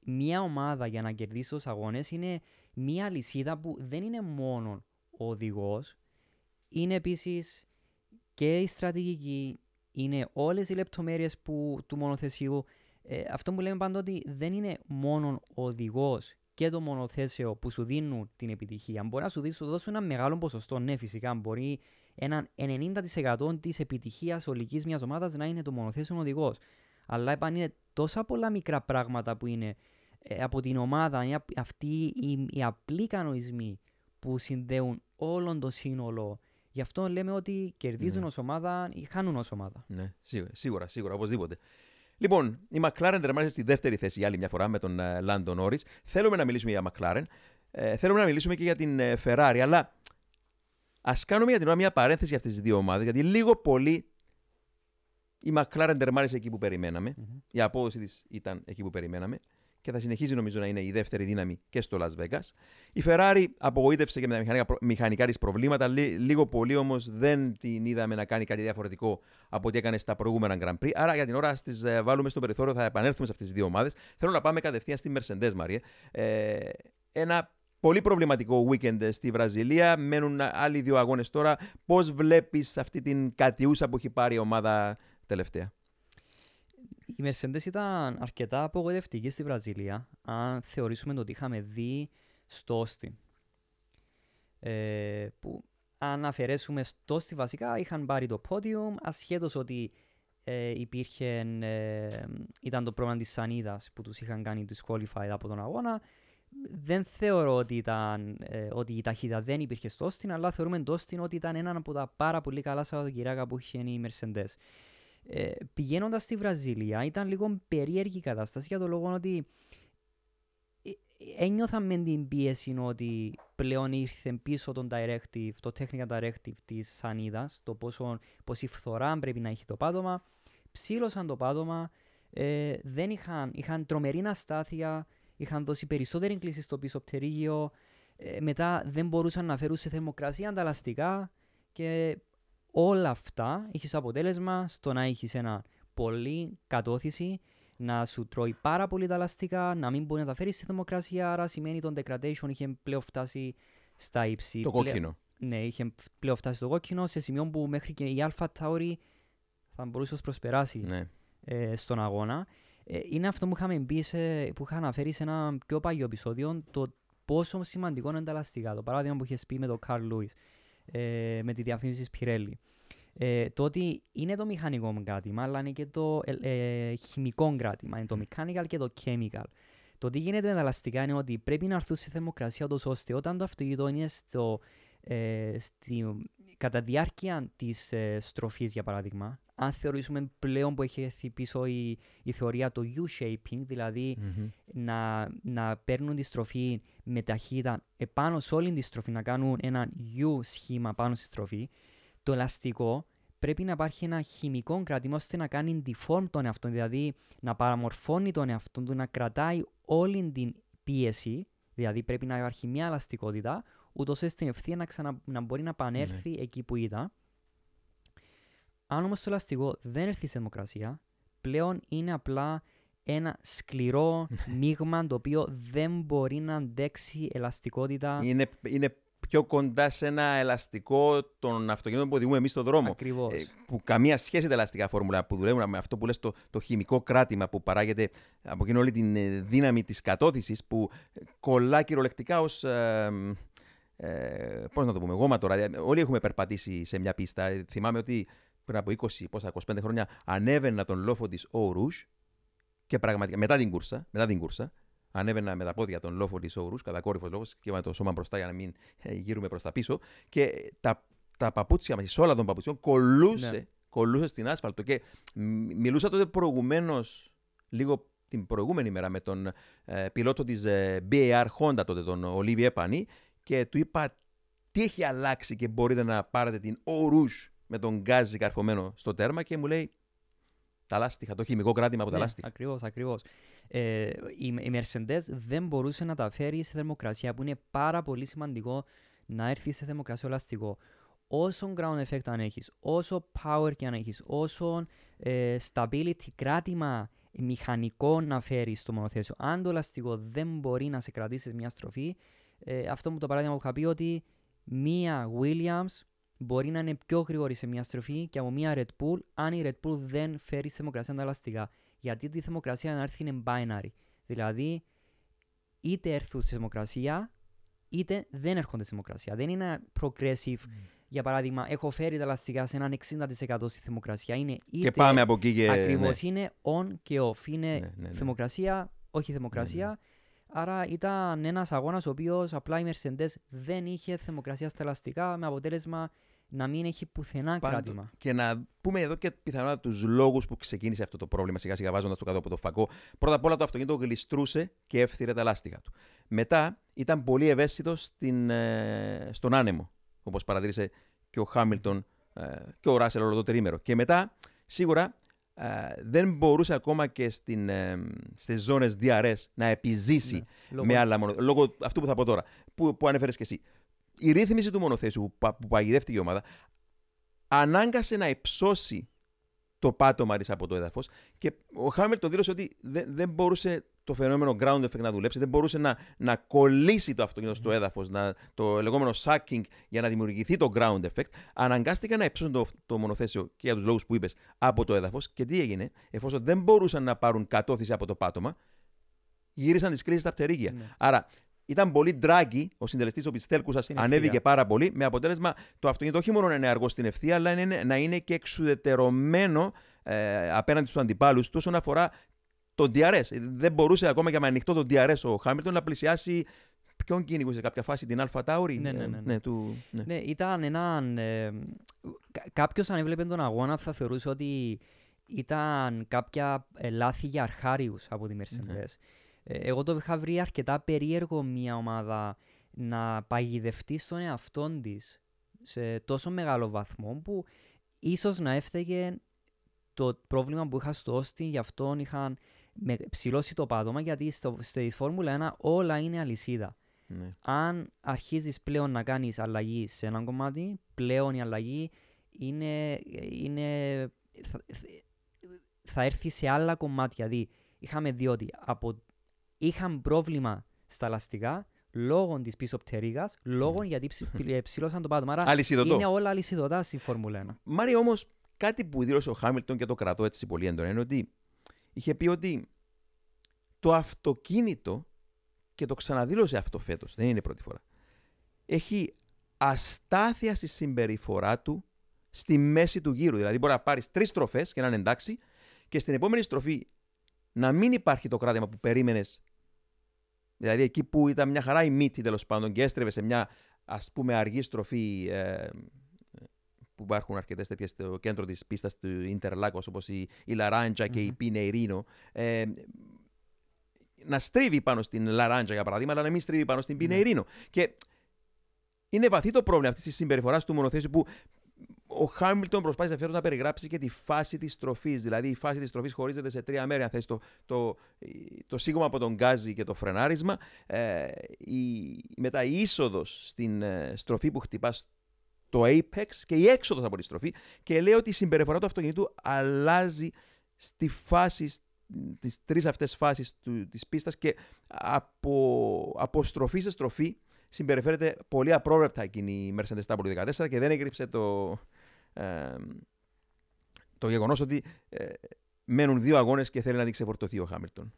μια ομάδα για να κερδίσει τους αγώνες είναι μια λυσίδα που δεν είναι μόνο ο οδηγός, είναι επίσης και η στρατηγική, είναι όλες οι λεπτομέρειες που, του μονοθεσίου. Ε, αυτό που λέμε πάντα ότι δεν είναι μόνο ο οδηγός και το μονοθέσιο που σου δίνουν την επιτυχία. Μπορεί να σου δει- σου δώσουν ένα μεγάλο ποσοστό, ναι, φυσικά. Μπορεί έναν 90% της επιτυχίας ολικής μιας ομάδας να είναι το μονοθέσιο οδηγός. Αλλά είπαν είναι τόσα πολλά μικρά πράγματα που είναι ε, από την ομάδα, είναι απ- αυτοί οι, οι απλοί κανονισμοί που συνδέουν όλον το σύνολο. Γι' αυτό λέμε ότι κερδίζουν Ναι. ως ομάδα ή χάνουν ως ομάδα. Ναι, σίγουρα, σίγουρα, σίγουρα οπωσδήποτε. Λοιπόν, η McLaren τερμάτισε στη δεύτερη θέση για άλλη μια φορά με τον ε, Lando Norris. Θέλουμε να μιλήσουμε για McLaren. Ε, θέλουμε να μιλήσουμε και για την ε, Ferrari. Αλλά ας κάνουμε για την ώρα μια παρένθεση για αυτές τις δύο ομάδες. Γιατί λίγο πολύ η McLaren τερμάτισε εκεί που περιμέναμε. Μμμ. Η απόδοση της ήταν εκεί που περιμέναμε. Και θα συνεχίζει νομίζω να είναι η δεύτερη δύναμη και στο Las Vegas. Η Ferrari απογοήτευσε και με τα μηχανικά, μηχανικά της προβλήματα. Λί- λίγο πολύ όμως δεν την είδαμε να κάνει κάτι διαφορετικό από ό,τι έκανε στα προηγούμενα Grand Prix. Άρα για την ώρα τι βάλουμε στο περιθώριο, θα επανέλθουμε σε αυτές τις δύο ομάδες. Θέλω να πάμε κατευθείαν στη Mercedes, Μαρία. Ε, ένα πολύ προβληματικό weekend ε, στη Βραζιλία. Μένουν άλλοι δύο αγώνες τώρα. Πώς βλέπεις αυτή την κατιούσα που έχει πάρει η ομάδα τελευταία; Η Mercedes ήταν αρκετά απογοητευτική στη Βραζιλία, αν θεωρήσουμε το ότι είχαμε δει στο Austin. Ε, που αν αφαιρέσουμε στο Austin βασικά είχαν πάρει το podium, ασχέτως ότι ε, υπήρχε, ε, ήταν το πρόβλημα της σανίδας που τους είχαν κάνει disqualified από τον αγώνα. Δεν θεωρώ ότι, ήταν, ε, ότι η ταχύτητα δεν υπήρχε στο Austin, αλλά θεωρούμε το Austin ότι ήταν ένα από τα πάρα πολύ καλά Σαββατοκυριακά που είχε η Mercedes. Ε, πηγαίνοντας στη Βραζίλια ήταν λίγο περίεργη η κατάσταση για το λόγο ότι ε, ε, ένιωθα με την πίεση ότι πλέον ήρθε πίσω τον directive, το technical directive της σανίδας, το πόσο, πόση φθορά πρέπει να έχει το πάτωμα. Ψήλωσαν το πάτωμα, ε, δεν είχαν, είχαν τρομερή αστάθεια, είχαν δώσει περισσότερη κλίση στο πίσω πτερίγιο, ε, μετά δεν μπορούσαν να φέρουν σε θερμοκρασία ανταλλαστικά και όλα αυτά έχει αποτέλεσμα στο να έχει ένα πολύ κατώθηση, να σου τρώει πάρα πολύ τα ελαστικά, να μην μπορεί να τα φέρεις στη θερμοκρασία, άρα σημαίνει τον degradation είχε πλέον φτάσει στα ύψη. Το Πλε- κόκκινο. Ναι, είχε πλέον φτάσει στο κόκκινο σε σημείο που μέχρι και η Alpha Tauri θα μπορούσε να προσπεράσει Ναι. ε, στον αγώνα. Ε, είναι αυτό που είχαμε πει, σε, που είχα αναφέρει σε ένα πιο παλιό επεισόδιο, το πόσο σημαντικό είναι τα ελαστικά. Το παράδειγμα που είχες πει με τον Carl Lewis, ε, με τη διαφήμιση της Pirelli. Ε, το ότι είναι το μηχανικό κράτημα, αλλά είναι και το ε, ε, χημικό κράτημα. Είναι το mechanical και το chemical. Το τι γίνεται με τα ελαστικά είναι ότι πρέπει να έρθουν σε θερμοκρασία ούτως ώστε όταν το αυτοκίνητο είναι στο, ε, στη, κατά διάρκεια της ε, στροφής για παράδειγμα, αν θεωρήσουμε πλέον που έχει έρθει πίσω η, η θεωρία το U-shaping, δηλαδή Μμμ. να, να παίρνουν τη στροφή με ταχύτητα επάνω σε όλη τη στροφή, να κάνουν ένα U σχήμα πάνω στη στροφή, το ελαστικό πρέπει να υπάρχει ένα χημικό κρατήμα ώστε να κάνει deform τον εαυτό, δηλαδή να παραμορφώνει τον εαυτό του, να κρατάει όλη την πίεση, δηλαδή πρέπει να υπάρχει μια ελαστικότητα, ούτως ώστε στην ευθεία να, ξανα, να μπορεί να επανέλθει εκεί που ήταν. Αν όμως το ελαστικό δεν έρθει σε θερμοκρασία, πλέον είναι απλά ένα σκληρό μείγμα το οποίο δεν μπορεί να αντέξει ελαστικότητα. Είναι, είναι πιο κοντά σε ένα ελαστικό των αυτοκινήτων που οδηγούμε εμείς στον δρόμο. Ακριβώς. Ε, που καμία σχέση τα ελαστικά φόρμουλα που δουλεύουν με αυτό που λες το, το χημικό κράτημα που παράγεται από εκείνη όλη την ε, δύναμη της κατώθησης που κολλά κυριολεκτικά ως... Ε, ε, πώς να το πούμε, γόμα τώρα. Ε, Όλοι έχουμε περπατήσει σε μια πίστα. Ε, Θυμάμαι ότι πριν από 20, πόσα, 25 χρόνια ανέβαινα τον λόφο της Ορούς και πραγματικά μετά την κούρσα, μετά την κούρσα ανέβαινα με τα πόδια τον λόφο της Ορούς, κατακόρυφος λόφος, και έβαλα το σώμα μπροστά για να μην ε, γύρουμε προς τα πίσω. Και τα, τα παπούτσια μας, η σόλα των παπουτσιών, κολούσε, Ναι. κολούσε στην άσφαλτο. Και μ- μιλούσα τότε προηγουμένως, λίγο την προηγούμενη μέρα, με τον ε, πιλότο της ε, BAR Honda τότε, τον Ολίβι Έπανη, και του είπα τι έχει αλλάξει και μπορείτε να πάρετε την Ορούς με τον γκάζι καρφωμένο στο τέρμα και μου λέει τα λάστιχα, το χημικό κράτημα από τα Ναι, λάστιχα. Ακριβώς, ακριβώς. Ε, η, η Mercedes δεν μπορούσε να τα φέρει σε θερμοκρασία που είναι πάρα πολύ σημαντικό να έρθει σε θερμοκρασία ο ελαστικό. Όσο ground effect αν έχεις, όσο power και αν έχεις, όσο ε, stability, κράτημα μηχανικό να φέρεις στο μονοθέσιο. Αν το ελαστικό δεν μπορεί να σε κρατήσει σε μια στροφή, ε, αυτό μου το παράδειγμα που είχα πει ότι μία Williams μπορεί να είναι πιο γρήγορη σε μια στροφή και από μια Red Bull αν η Red Bull δεν φέρει στη θερμοκρασία τα ελαστικά. Γιατί η θερμοκρασία να έρθει είναι binary. Δηλαδή, είτε έρθουν στη θερμοκρασία, είτε δεν έρχονται στη θερμοκρασία. Δεν είναι progressive. Για παράδειγμα, έχω φέρει τα ελαστικά σε έναν 60% στη θερμοκρασία. Είναι είτε Και πάμε από εκεί και. Ακριβώς ναι. είναι on και off. Είναι Ναι, ναι, ναι. θερμοκρασία, όχι θερμοκρασία. Άρα ήταν ένας αγώνας ο οποίος απλά η Mercedes δεν είχε θερμοκρασία στα ελαστικά με αποτέλεσμα να μην έχει πουθενά Πάντο- κράτημα. Και να πούμε εδώ και πιθανότατα τους λόγους που ξεκίνησε αυτό το πρόβλημα σιγά σιγά βάζοντας το κάτω από το φακό. Πρώτα απ' όλα το αυτοκίνητο γλιστρούσε και έφθυρε τα λάστιχα του. Μετά ήταν πολύ ευαίσθητο στην, ε, στον άνεμο, όπως παρατήρησε και ο Χάμιλτον ε, και ο Ράσελ όλο το τρίμερο. Και μετά σίγουρα ε, δεν μπορούσε ακόμα και στην, ε, στις ζώνες DRS να επιζήσει Ναι. Λόγω- με άλλα μόνο. Λόγω αυτού που θα πω τώρα, που, που ανέφερες και εσύ. Η ρύθμιση του μονοθέσιου που, πα- που παγιδεύτηκε η ομάδα ανάγκασε να υψώσει το πάτωμα της από το έδαφος και ο Χάμιλτον δήλωσε ότι δεν, δεν μπορούσε το φαινόμενο ground effect να δουλέψει, δεν μπορούσε να, να κολλήσει το αυτοκίνητο στο έδαφος, το λεγόμενο sucking για να δημιουργηθεί το ground effect. Αναγκάστηκαν να υψώσουν το, το μονοθέσιο και για τους λόγους που είπες από το έδαφος. Και τι έγινε, εφόσον δεν μπορούσαν να πάρουν κατώθηση από το πάτωμα, γύρισαν τις κρίσεις στα πτερίγια. Ναι. Άρα ήταν πολύ draggy, ο συντελεστής ο Πιστέλκουσα Στην ευθεία. ανέβηκε πάρα πολύ, με αποτέλεσμα το αυτοκίνητο όχι μόνο να είναι αργό στην ευθεία, αλλά να είναι, να είναι και εξουδετερωμένο ε, απέναντι στους αντιπάλους του όσον αφορά το DRS. Δεν μπορούσε ακόμα και με ανοιχτό το DRS ο Χάμιλτον να πλησιάσει ποιον κυνηγούσε σε κάποια φάση, την Αλφα Τάουρι. Ναι, ναι, ε, ναι, ναι. του, ναι. Ναι, ήταν έναν. Ε, Κάποιος αν έβλεπε τον αγώνα θα θεωρούσε ότι ήταν κάποια ε, λάθη για αρχάριους από τη Mercedes. Ναι. Ε, εγώ το είχα βρει αρκετά περίεργο μια ομάδα να παγιδευτεί στον εαυτό της σε τόσο μεγάλο βαθμό που ίσως να έφταιγε το πρόβλημα που είχα στο Austin, γι' αυτό είχαν με- ψηλώσει το πάτωμα, γιατί στο, στη Φόρμουλα 1 όλα είναι αλυσίδα ναι. αν αρχίζεις πλέον να κάνεις αλλαγή σε έναν κομμάτι, πλέον η αλλαγή είναι, είναι, θα, θα έρθει σε άλλα κομμάτια. Δηλαδή, είχαμε δει ότι από, είχαν πρόβλημα στα ελαστικά λόγω της πίσω πτερίγας, λόγω γιατί ψη- ε, ψήλωσαν το πάτωμα. Άρα Αλυσιδωτό. είναι όλα αλυσιδωτά στη Φόρμουλα 1. Μάρι όμως, κάτι που δήλωσε ο Χάμιλτον και το κρατώ έτσι πολύ έντονα είναι ότι είχε πει ότι το αυτοκίνητο και το ξαναδήλωσε αυτό φέτος, δεν είναι η πρώτη φορά. Έχει αστάθεια στη συμπεριφορά του στη μέση του γύρου. Δηλαδή, μπορεί να πάρεις τρεις στροφές και να είναι εντάξει, και στην επόμενη στροφή να μην υπάρχει το κράτημα που περίμενες. Δηλαδή, εκεί που ήταν μια χαρά η μύτη τέλος πάντων και έστρεβε σε μια ας πούμε αργή στροφή ε, που υπάρχουν αρκετές τέτοιες στο κέντρο της πίστας του Ιντερλάκος, όπως η, η Λαράντζα και η Πινεϊρίνο. Ε, να στρίβει πάνω στην Λαράντζα για παράδειγμα, αλλά να μην στρίβει πάνω στην Πινεϊρίνο. Και είναι βαθύ το πρόβλημα αυτής της συμπεριφοράς του μονοθέσιου που ο Χάμιλτον προσπάθησε φέτο να περιγράψει και τη φάση της στροφής. Δηλαδή, η φάση της στροφής χωρίζεται σε τρία μέρη. Αν θες το, το, το σίγμα από τον γκάζι και το φρενάρισμα. Ε, η, μετά η είσοδος στην ε, στροφή που χτυπά το apex και η έξοδος από τη στροφή. Και λέει ότι η συμπεριφορά του αυτοκινήτου αλλάζει στη φάση, τις τρεις αυτές φάσεις του, της πίστας και από, από στροφή σε στροφή συμπεριφέρεται πολύ απρόβλεπτα εκείνη η Mercedes W14 και δεν έγκριψε το, ε, το γεγονός ότι ε, μένουν δύο αγώνες και θέλει να δείξει φορτωθεί ο Χάμιλτον.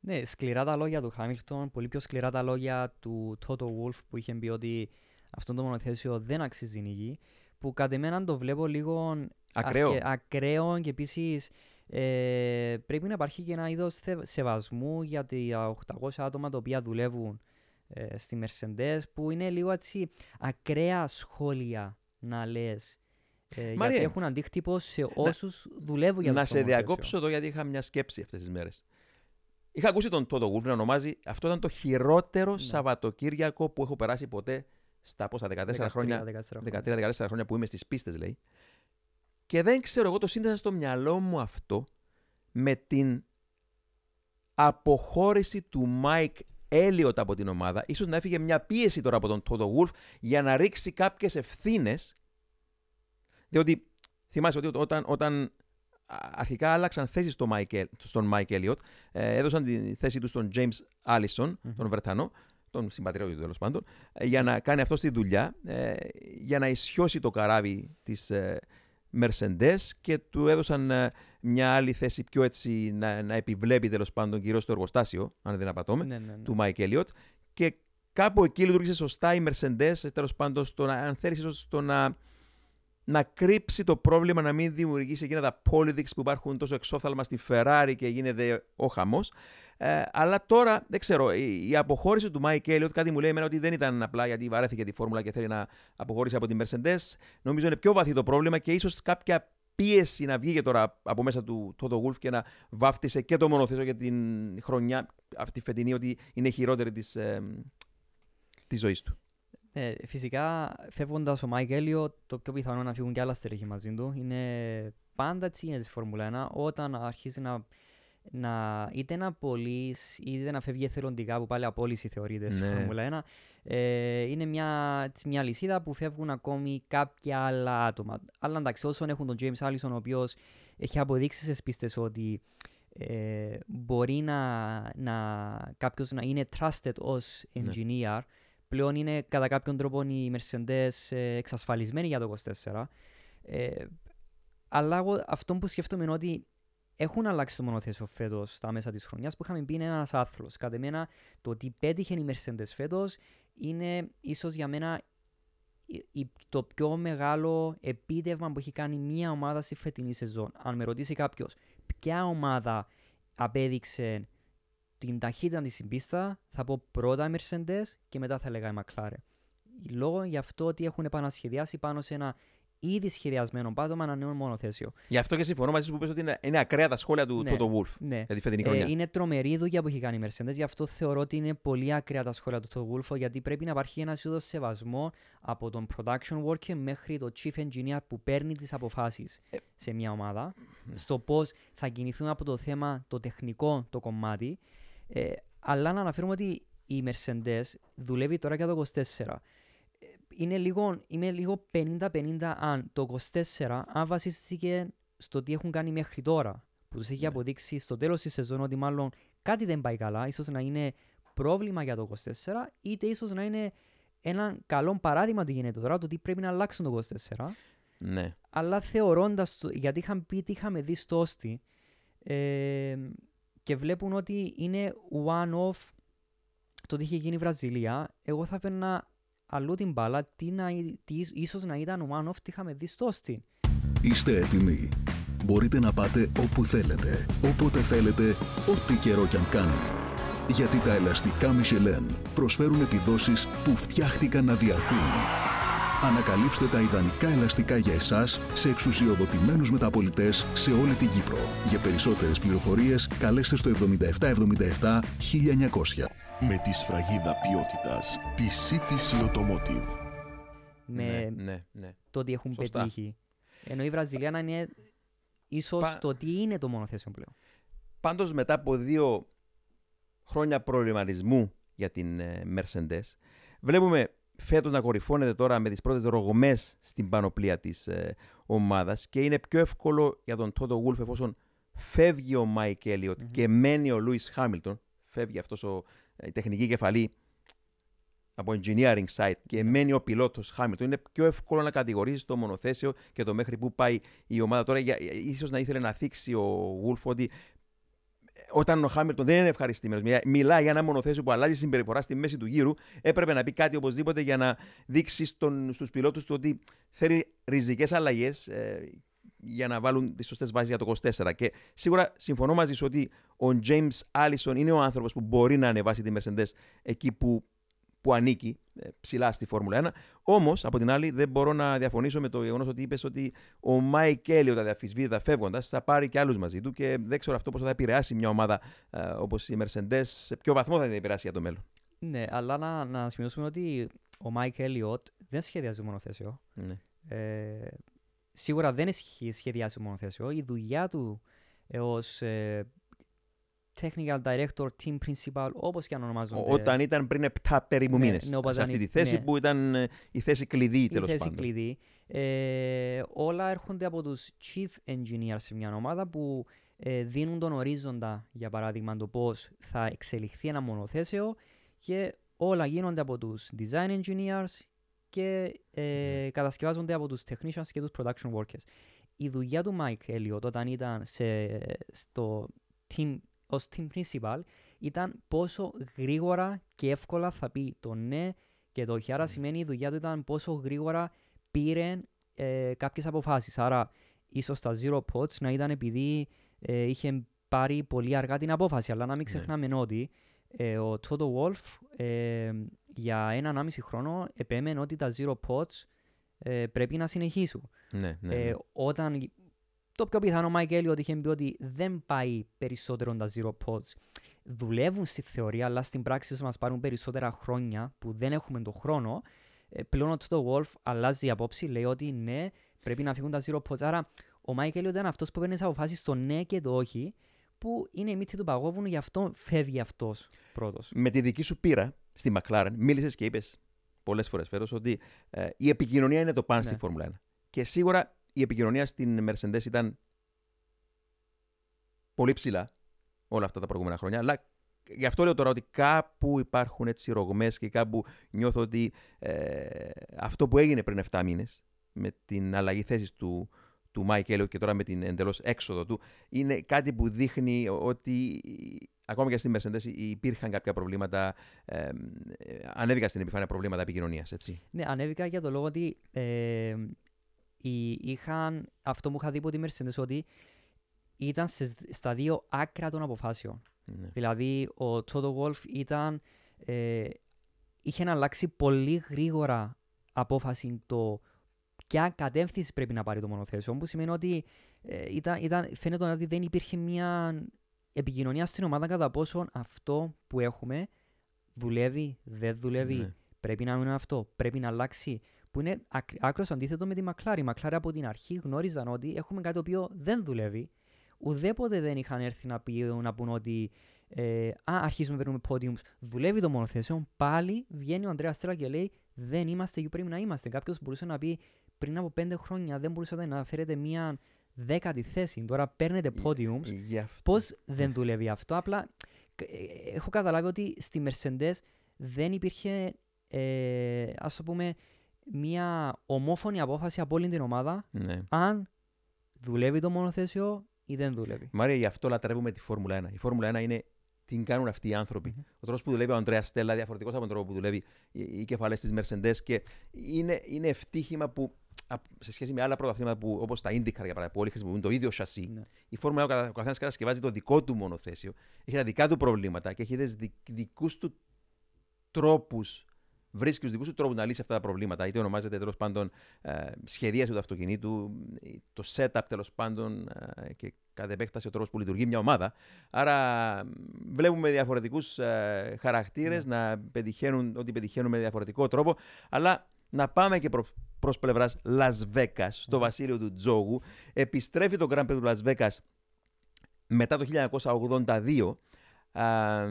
Ναι, σκληρά τα λόγια του Χάμιλτον, πολύ πιο σκληρά τα λόγια του Τότο Wolf που είχε πει ότι αυτό το μονοθέσιο δεν αξίζει νίκη. Που κατ' εμένα το βλέπω λίγο ακραίο, αρκε, ακραίο και επίσης ε, πρέπει να υπάρχει και ένα είδος σεβασμού για τα 800 άτομα τα οποία δουλεύουν ε, στη Mercedes που είναι λίγο έτσι ακραία σχόλια να λες ε, γιατί έχουν αντίκτυπο σε όσους δουλεύουν για το Να σε διακόψω εδώ γιατί είχα μια σκέψη αυτές τις μέρες. Είχα ακούσει τον Τότο Γουλφ να ονομάζει αυτό ήταν το χειρότερο ναι. Σαββατοκύριακο που έχω περάσει ποτέ στα πόσα 14 13, χρόνια, 13-14 χρόνια που είμαι στις πίστες, λέει. Και δεν ξέρω, εγώ το σύνδεσα στο μυαλό μου αυτό με την αποχώρηση του Μάικ Έλιοτ από την ομάδα. Ίσως να έφυγε μια πίεση τώρα από τον Τότο Γουλφ για να ρίξει κάποιες ευθύνες διότι θυμάσαι ότι όταν, όταν αρχικά άλλαξαν θέσεις στο στον Μάικ Έλιοτ, ε, έδωσαν τη θέση τους στον James Allison, τον Βρετανό, τον συμπατριώτη του τέλος πάντων, ε, για να κάνει αυτό τη δουλειά, ε, για να ισιώσει το καράβι της Mercedes και του έδωσαν μια άλλη θέση πιο έτσι να, να επιβλέπει τέλος πάντων κυρίως στο εργοστάσιο, αν δεν απατώμαι, ναι, ναι, ναι. του Μάικ Έλιοτ. Και κάπου εκεί λειτούργησε σωστά η Mercedes, τέλος πάντων, στο να, αν θέλεις, στο να να κρύψει το πρόβλημα, να μην δημιουργήσει εκείνα τα politics που υπάρχουν τόσο εξόφθαλμα στη Ferrari και γίνεται ο χαμός. Ε, αλλά τώρα, δεν ξέρω, η, η αποχώρηση του Mike Elliott, κάτι μου λέει εμένα ότι δεν ήταν απλά γιατί βαρέθηκε τη φόρμουλα και θέλει να αποχωρήσει από την Mercedes. Νομίζω είναι πιο βαθύ το πρόβλημα και ίσως κάποια πίεση να βγει τώρα από μέσα του Toto Wolff και να βάφτισε και το μονοθέσιο για την χρονιά αυτή φετινή ότι είναι χειρότερη της, ε, της ζωής του. Ε, φυσικά, φεύγοντας ο Μάικ Έλιοτ, το πιο πιθανό να φύγουν και άλλα στελέχη μαζί του. Είναι πάντα έτσι είναι στη Φόρμουλα 1. Όταν αρχίζει να, να είτε να πωλείς είτε να φεύγει εθελοντικά που πάλι απόλυση θεωρείται ναι. στη Φόρμουλα 1. Ε, είναι μια, μια λυσίδα που φεύγουν ακόμη κάποια άλλα άτομα. Αλλά εντάξει, όσον έχουν τον James Allison, ο οποίος έχει αποδείξει στις πίστες ότι ε, μπορεί να, να κάποιος να είναι trusted ως ναι. Engineer πλέον είναι κατά κάποιον τρόπο οι Mercedes ε, εξασφαλισμένοι για το 24. Ε, αλλά εγώ αυτό που σκέφτομαι είναι ότι έχουν αλλάξει το μονοθέσιο φέτος στα μέσα της χρονιάς που είχαμε πει είναι ένας άθλος. Κατά εμένα, το ότι πέτυχε η Mercedes φέτος είναι ίσως για μένα το πιο μεγάλο επίτευγμα που έχει κάνει μια ομάδα στη φετινή σεζόν. Αν με ρωτήσει κάποιος, ποια ομάδα απέδειξε την ταχύτητα της συμπίστα, θα πω πρώτα η Mercedes και μετά θα λέγα η McLaren. Λόγω γι' αυτό ότι έχουν επανασχεδιάσει πάνω σε ένα ήδη σχεδιασμένο πάτωμα ένα νέο μονοθέσιο. Γι' αυτό και συμφωνώ μαζί σου που πες ότι είναι, είναι ακραία τα σχόλια του ναι, Toto Wolf ναι. για τη φετινή χρονιά. Ε, είναι τρομερή δουλειά που έχει κάνει η Mercedes, γι' αυτό θεωρώ ότι είναι πολύ ακραία τα σχόλια του Toto Wolf, γιατί πρέπει να υπάρχει ένας είδος σεβασμό από τον production worker μέχρι το chief engineer που παίρνει τις αποφάσεις ε. σε μια ομάδα, στο πώς θα κινηθούν από το θέμα το τεχνικό το κομμάτι ε, αλλά να αναφέρουμε ότι η Mercedes δουλεύει τώρα για το 24. Ε, είναι λίγο, είμαι λίγο 50-50 αν το 24 αν βασίστηκε στο τι έχουν κάνει μέχρι τώρα. Που τους έχει ναι. αποδείξει στο τέλος της σεζόν ότι μάλλον κάτι δεν πάει καλά, ίσως να είναι πρόβλημα για το 24, είτε ίσως να είναι ένα καλό παράδειγμα τι γίνεται τώρα, το τι πρέπει να αλλάξουν το 24. Ναι. Αλλά θεωρώντας, γιατί είχαμε πει τι είχαμε δει στο Όστι, ε, και βλέπουν ότι είναι one-off το τι είχε γίνει η Βραζιλία, εγώ θα έπαιρνα αλλού την μπάλα, τι να, τι, ίσως να ήταν one-off τι είχαμε δει στο Austin. Είστε έτοιμοι. Μπορείτε να πάτε όπου θέλετε, όποτε θέλετε, ό,τι καιρό κι αν κάνει. Γιατί τα ελαστικά Michelin προσφέρουν επιδόσεις που φτιάχτηκαν να διαρκούν. Ανακαλύψτε τα ιδανικά ελαστικά για εσάς σε εξουσιοδοτημένους μεταπολιτές σε όλη την Κύπρο. Για περισσότερες πληροφορίες καλέστε στο 7777 1900. Με τη σφραγίδα ποιότητας τη CTC Automotive. Με ναι, ναι, ναι. το ότι έχουν Σωστά. πετύχει. Ενώ η Βραζιλιάνα είναι ίσως Πα- το τι είναι το μονοθέσιο πλέον. Πάντως, μετά από δύο χρόνια προβληματισμού για την ε, Mercedes, βλέπουμε φέτος να κορυφώνεται τώρα με τις πρώτες ρογμές στην πανοπλία της ε, ομάδας και είναι πιο εύκολο για τον Τότο Γούλφ εφόσον φεύγει ο Μάικ Έλιοτ και μένει ο Λούις Χάμιλτον. Φεύγει αυτός η τεχνική κεφαλή από engineering side και μένει ο πιλότος Χάμιλτον. Είναι πιο εύκολο να κατηγορήσεις το μονοθέσιο και το μέχρι που πάει η ομάδα. Τώρα, για- ίσως να ήθελε να θίξει ο Γούλφ ότι όταν ο Χάμιλτον δεν είναι ευχαριστημένος, μιλάει για ένα μονοθέσιο που αλλάζει συμπεριφορά στη μέση του γύρου, έπρεπε να πει κάτι οπωσδήποτε για να δείξει στους πιλότους του ότι θέλει ριζικές αλλαγές για να βάλουν τις σωστές βάσεις για το 24. Και σίγουρα συμφωνώ μαζί σου ότι ο James Allison είναι ο άνθρωπος που μπορεί να ανεβάσει τη Mercedes εκεί που, που ανήκει, ε, ψηλά στη Φόρμουλα 1. Όμως, από την άλλη, δεν μπορώ να διαφωνήσω με το γεγονός ότι είπες ότι ο Μάικ Έλιοτ αδιαμφισβήτητα φεύγοντας θα πάρει και άλλους μαζί του και δεν ξέρω αυτό πώς θα επηρεάσει μια ομάδα ε, όπως η Mercedes, σε ποιο βαθμό θα την επηρεάσει για το μέλλον. Ναι, αλλά να, να σημειώσουμε ότι ο Μάικ Έλιοτ δεν σχεδιάζει μονοθέσιο. Ναι. Ε, σίγουρα δεν έχει σχεδιάσει μονοθέσιο. Η δουλειά του ως ε, technical director, team principal, όπως και αν ονομάζονται. Όταν ήταν πριν 7 περίπου Ναι, μήνες. ναι, όταν σε αυτή ήταν- τη θέση ναι. που ήταν ε, η θέση κλειδί η τέλος θέση πάντων. κλειδί. Ε, όλα έρχονται από τους chief engineers σε μια ομάδα που ε, δίνουν τον ορίζοντα, για παράδειγμα, το πώς θα εξελιχθεί ένα μονοθέσιο και όλα γίνονται από τους design engineers και ε, Ναι. κατασκευάζονται από τους technicians και τους production workers. Η δουλειά του Mike Elliot όταν ήταν σε, στο team, ως team principal ήταν πόσο γρήγορα και εύκολα θα πει το ναι και το όχι. Άρα σημαίνει η δουλειά του ήταν πόσο γρήγορα πήρε ε, κάποιες αποφάσεις. Άρα ίσως τα zero pods να ήταν επειδή ε, είχε πάρει πολύ αργά την απόφαση. Αλλά να μην ξεχνάμε ότι ε, ο Toto Wolff ε, για έναν άμιση χρόνο επέμενε ότι τα zero pods ε, πρέπει να συνεχίσουν. Ναι, ναι, Ε, ναι. όταν το πιο πιθανό Mike Elliot είχε πει ότι δεν πάει περισσότερο τα zero pods. Δουλεύουν στη θεωρία, αλλά στην πράξη όσο μας πάρουν περισσότερα χρόνια που δεν έχουμε τον χρόνο, ε, πλέον ο Toto Wolff αλλάζει απόψη, λέει ότι ναι, πρέπει να φύγουν τα zero pods. Άρα ο Mike Elliot ήταν αυτός που παίρνει τις αποφάσεις στο ναι και το όχι, που είναι η μύτη του παγόβουνου, γι' αυτό φεύγει αυτός πρώτος. Με τη δική σου πείρα στη McLaren, μίλησες και είπες πολλές φορές φέτος ότι ε, η επικοινωνία είναι το παν στη Ναι. Φόρμουλα 1. Και σίγουρα η επικοινωνία στην Mercedes ήταν πολύ ψηλά όλα αυτά τα προηγούμενα χρόνια. Αλλά γι' αυτό λέω τώρα ότι κάπου υπάρχουν έτσι ρογμές και κάπου νιώθω ότι ε, αυτό που έγινε πριν 7 μήνες με την αλλαγή θέσης του, του Mike Elliott και τώρα με την εντελώς έξοδο του είναι κάτι που δείχνει ότι ακόμα και στη Mercedes υπήρχαν κάποια προβλήματα, ε, ε, ανέβηκαν στην επιφάνεια προβλήματα επικοινωνίας, έτσι. Ναι, ανέβηκα για το λόγο ότι ε, οι- είχαν αυτό που είχα δει από τη Mercedes ότι ήταν σε, στα δύο άκρα των αποφάσεων. Ναι. Δηλαδή, ο Toto Wolff ήταν, ε, είχε αλλάξει πολύ γρήγορα απόφαση το ποια κατεύθυνση πρέπει να πάρει το μονοθέσιο, που σημαίνει ότι ε, ήταν, ήταν, φαίνεται ότι δεν υπήρχε μια επικοινωνία στην ομάδα κατά πόσον αυτό που έχουμε δουλεύει, δεν δουλεύει, Ναι. πρέπει να μείνει αυτό, πρέπει να αλλάξει. Που είναι άκρος αντίθετο με τη Μακλάρη. Η Μακλάρη από την αρχή γνώριζαν ότι έχουμε κάτι το οποίο δεν δουλεύει. Ουδέποτε δεν είχαν έρθει να, πει, να πούν ότι ε, α, αρχίζουμε να παίρνουμε podiums, δουλεύει το μονοθέσιο. Πάλι βγαίνει ο Ανδρέας Στρά και λέει δεν είμαστε εκεί που πρέπει να είμαστε. Κάποιος μπορούσε να πει πριν από πέντε χρόνια δεν μπορούσατε να φέρετε μία δέκατη θέση. Τώρα παίρνετε podiums. Γι' αυτό. Πώς δεν δουλεύει αυτό. Απλά ε, έχω καταλάβει ότι στη Mercedes δεν υπήρχε, ε, ας το πούμε, μια ομόφωνη απόφαση από όλη την ομάδα Ναι. αν δουλεύει το μονοθέσιο ή δεν δουλεύει. Μάρια, γι' αυτό λατρεύουμε τη Φόρμουλα 1. Η Φόρμουλα 1 είναι την κάνουν αυτοί οι άνθρωποι. Ο τρόπος που δουλεύει ο Αντρέα Στέλλα διαφορετικός από τον τρόπο που δουλεύει οι, οι κεφαλές της Mercedes και είναι, είναι ευτύχημα που α, σε σχέση με άλλα πρωταθλήματα που όπως τα IndyCar για παράδειγμα, που όλοι χρησιμοποιούν το ίδιο σασί, Ναι. η Φόρμουλα 1 ο καθένας κατασκευάζει το δικό του μονοθέσιο, έχει τα δικά του προβλήματα και έχει δει δικούς του τρόπους βρίσκει τους δικούς του τρόπους να λύσει αυτά τα προβλήματα. Είτε ονομάζεται τέλος πάντων ε, σχεδίαση του αυτοκινήτου, το setup τέλος πάντων ε, και κατ' επέκταση ο τρόπος που λειτουργεί μια ομάδα. Άρα βλέπουμε διαφορετικούς ε, χαρακτήρες να πετυχαίνουν ό,τι πετυχαίνουν με διαφορετικό τρόπο. Αλλά να πάμε και προ προς πλευράς Las Vegas, στο βασίλειο του Τζόγου. Επιστρέφει το Grand Prix του Las Vegas μετά το 1982. Α,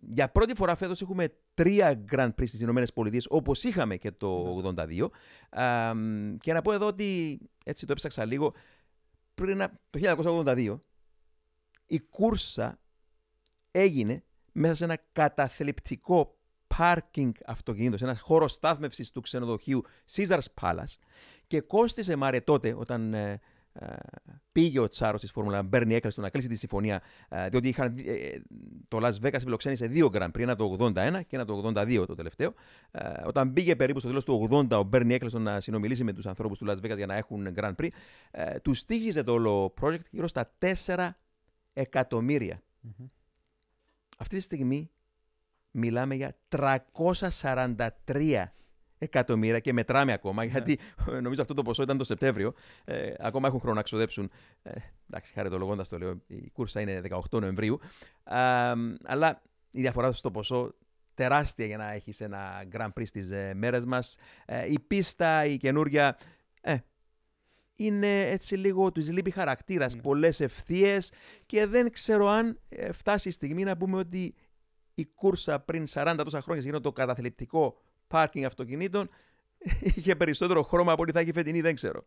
για πρώτη φορά φέτος έχουμε τρία Grand Prix στις Ηνωμένες Πολιτείες, όπως είχαμε και το 82. Α, και να πω εδώ ότι, έτσι το έψαξα λίγο, πριν α- το 1982 η κούρσα έγινε μέσα σε ένα καταθλιπτικό πάρκινγκ αυτοκινήτων, σε ένα χώρο στάθμευσης του ξενοδοχείου Caesars Palace και κόστισε Μάρε τότε όταν ε, ε, πήγε ο Τσάρος της Φόρμουλα Μπέρνι Έκλειστον να κλείσει τη συμφωνία, ε, διότι είχαν, ε, ε, το Las Vegas φιλοξένησε δύο Grand Prix, ένα το 81 και ένα το 82 το τελευταίο. Ε, όταν πήγε περίπου στο τέλος του 80 ο Μπέρνι Έκλειστον να συνομιλήσει με τους ανθρώπους του Las Vegas για να έχουν Grand Prix, ε, του στήχιζε το όλο project γύρω στα 4 εκατομμύρια. Αυτή τη στιγμή μιλάμε για 343 εκατομμύρια και μετράμε ακόμα, γιατί ε, νομίζω αυτό το ποσό ήταν το Σεπτέμβριο. Ε, ακόμα έχουν χρόνο να ξοδέψουν. Ε, εντάξει, χαριτολογώντας το λέω, η κούρσα είναι 18 Νοεμβρίου. Α, αλλά η διαφορά στο ποσό τεράστια για να έχεις ένα Grand Prix στις ε, μέρες μας. η πίστα, η καινούρια. Ε, είναι έτσι λίγο του λείπει χαρακτήρας, Ναι. πολλές ευθείες και δεν ξέρω αν ε, φτάσει η στιγμή να πούμε ότι η κούρσα πριν 40 τόσα χρόνια σε εκείνο το καταθλιπτικό πάρκινγκ αυτοκινήτων είχε περισσότερο χρώμα από ό,τι θα έχει φετινή, δεν ξέρω.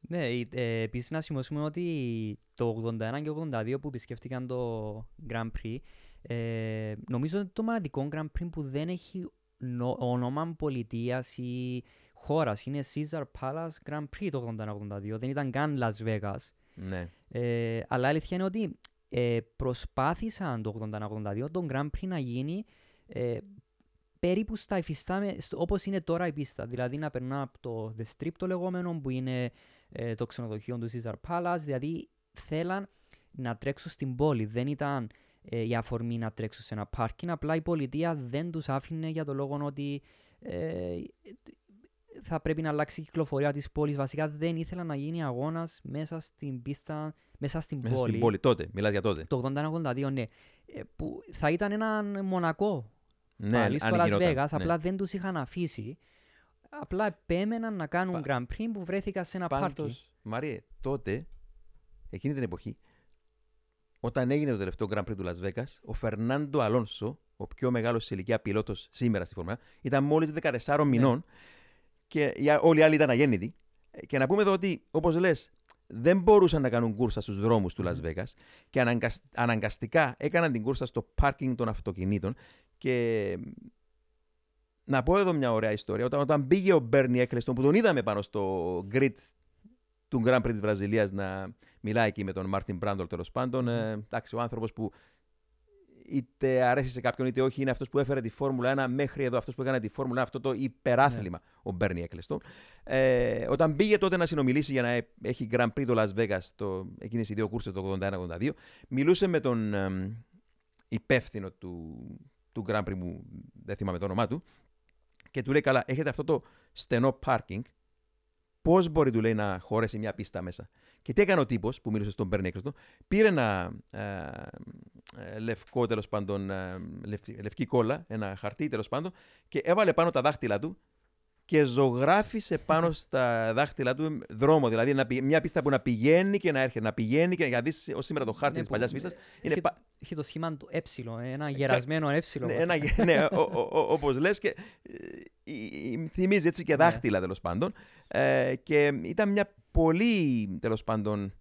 Ναι, ε, επίσης να σημειώσουμε ότι το 81 και 82 που επισκέφτηκαν το Grand Prix, ε, νομίζω ότι το μοναδικό Grand Prix που δεν έχει νο- όνομα πολιτείας ή χώρας είναι Caesar Palace Grand Prix το 81-82, δεν ήταν καν Las Vegas. Ναι. Ε, αλλά η αλήθεια είναι ότι ε, προσπάθησαν το 81-82 τον Grand Prix να γίνει ε, περίπου στα υφιστάμε, στο- όπως είναι τώρα η πίστα. Δηλαδή να περνά από το The Strip το λεγόμενο που είναι ε, το ξενοδοχείο του Caesar Palace. Δηλαδή θέλαν να τρέξουν στην πόλη. Δεν ήταν ε, η αφορμή να τρέξουν σε ένα πάρκινγκ. Απλά η πολιτεία δεν τους άφηνε για το λόγο ότι ε, θα πρέπει να αλλάξει η κυκλοφορία της πόλης. Βασικά δεν ήθελαν να γίνει αγώνας μέσα στην πίστα, μέσα στην Μέσα πόλη. στην πόλη τότε, μιλάς για τότε. Το 81-82, ναι. Ε, που θα ήταν ένα μονακό Ναι, πάλι στο αν Las γινόταν, Vegas, ναι. απλά δεν τους είχαν αφήσει. Απλά επέμεναν να κάνουν Grand Prix που βρέθηκαν σε ένα πάρκι. Πάντως, Μαρίε, τότε, εκείνη την εποχή, όταν έγινε το τελευταίο Grand Prix του Las Vegas, ο Φερνάντο Αλόνσο, ο πιο μεγάλος σε ηλικία πιλότος σήμερα στη Φόρμουλα, ήταν μόλις 14 Ναι. μηνών και οι α- όλοι οι άλλοι ήταν αγέννητοι. Ε, Και να πούμε εδώ ότι, όπως λες, δεν μπορούσαν να κάνουν κούρσα στους δρόμους του Las Vegas και αναγκασ- αναγκαστικά έκαναν την κούρσα στο πάρκινγκ των αυτοκινήτων και να πω εδώ μια ωραία ιστορία. Όταν, όταν πήγε ο Μπέρνι Έκλεστον, που τον είδαμε πάνω στο grid του Grand Prix της Βραζιλίας να μιλάει εκεί με τον Μάρτιν Μπράντολ τέλος πάντων. Ε, εντάξει, ο άνθρωπος που είτε αρέσει σε κάποιον είτε όχι είναι αυτός που έφερε τη Φόρμουλα 1 μέχρι εδώ, αυτός που έκανε τη Φόρμουλα 1, αυτό το υπεράθλημα, ο Μπέρνι Έκλεστον. Ε, όταν πήγε τότε να συνομιλήσει για να ε- έχει Grand Prix το Las Vegas, το, εκείνες οι δύο κούρσες το 81-82, μιλούσε με τον εμ, υπεύθυνο του, του Grand Prix μου, δεν θυμάμαι το όνομά του, και του λέει καλά, έχετε αυτό το στενό πάρκινγκ, πώς μπορεί του λέει να χωρέσει μια πίστα μέσα. Και τι έκανε ο τύπος που μίλησε στον Μπέρνι Έκλεστον, πήρε ένα ε, ε, λευκό τέλος πάντων, ε, λευκή, λευκή κόλλα, ένα χαρτί τέλος πάντων, και έβαλε πάνω τα δάχτυλα του και ζωγράφισε πάνω στα δάχτυλα του δρόμο. Δηλαδή να πη- μια πίστα που να πηγαίνει και να έρχεται, να πηγαίνει και να δεις σήμερα το χάρτη Ναι, της που- παλιάς πίστας. Είναι Έχει, πα- έχει το σχήμα του ε, ένα γερασμένο ε. ναι, ένα, ναι, όπως λες και ε, ε, θυμίζει έτσι και Ναι. δάχτυλα τέλος πάντων. Ε, και ήταν μια πολύ τέλος πάντων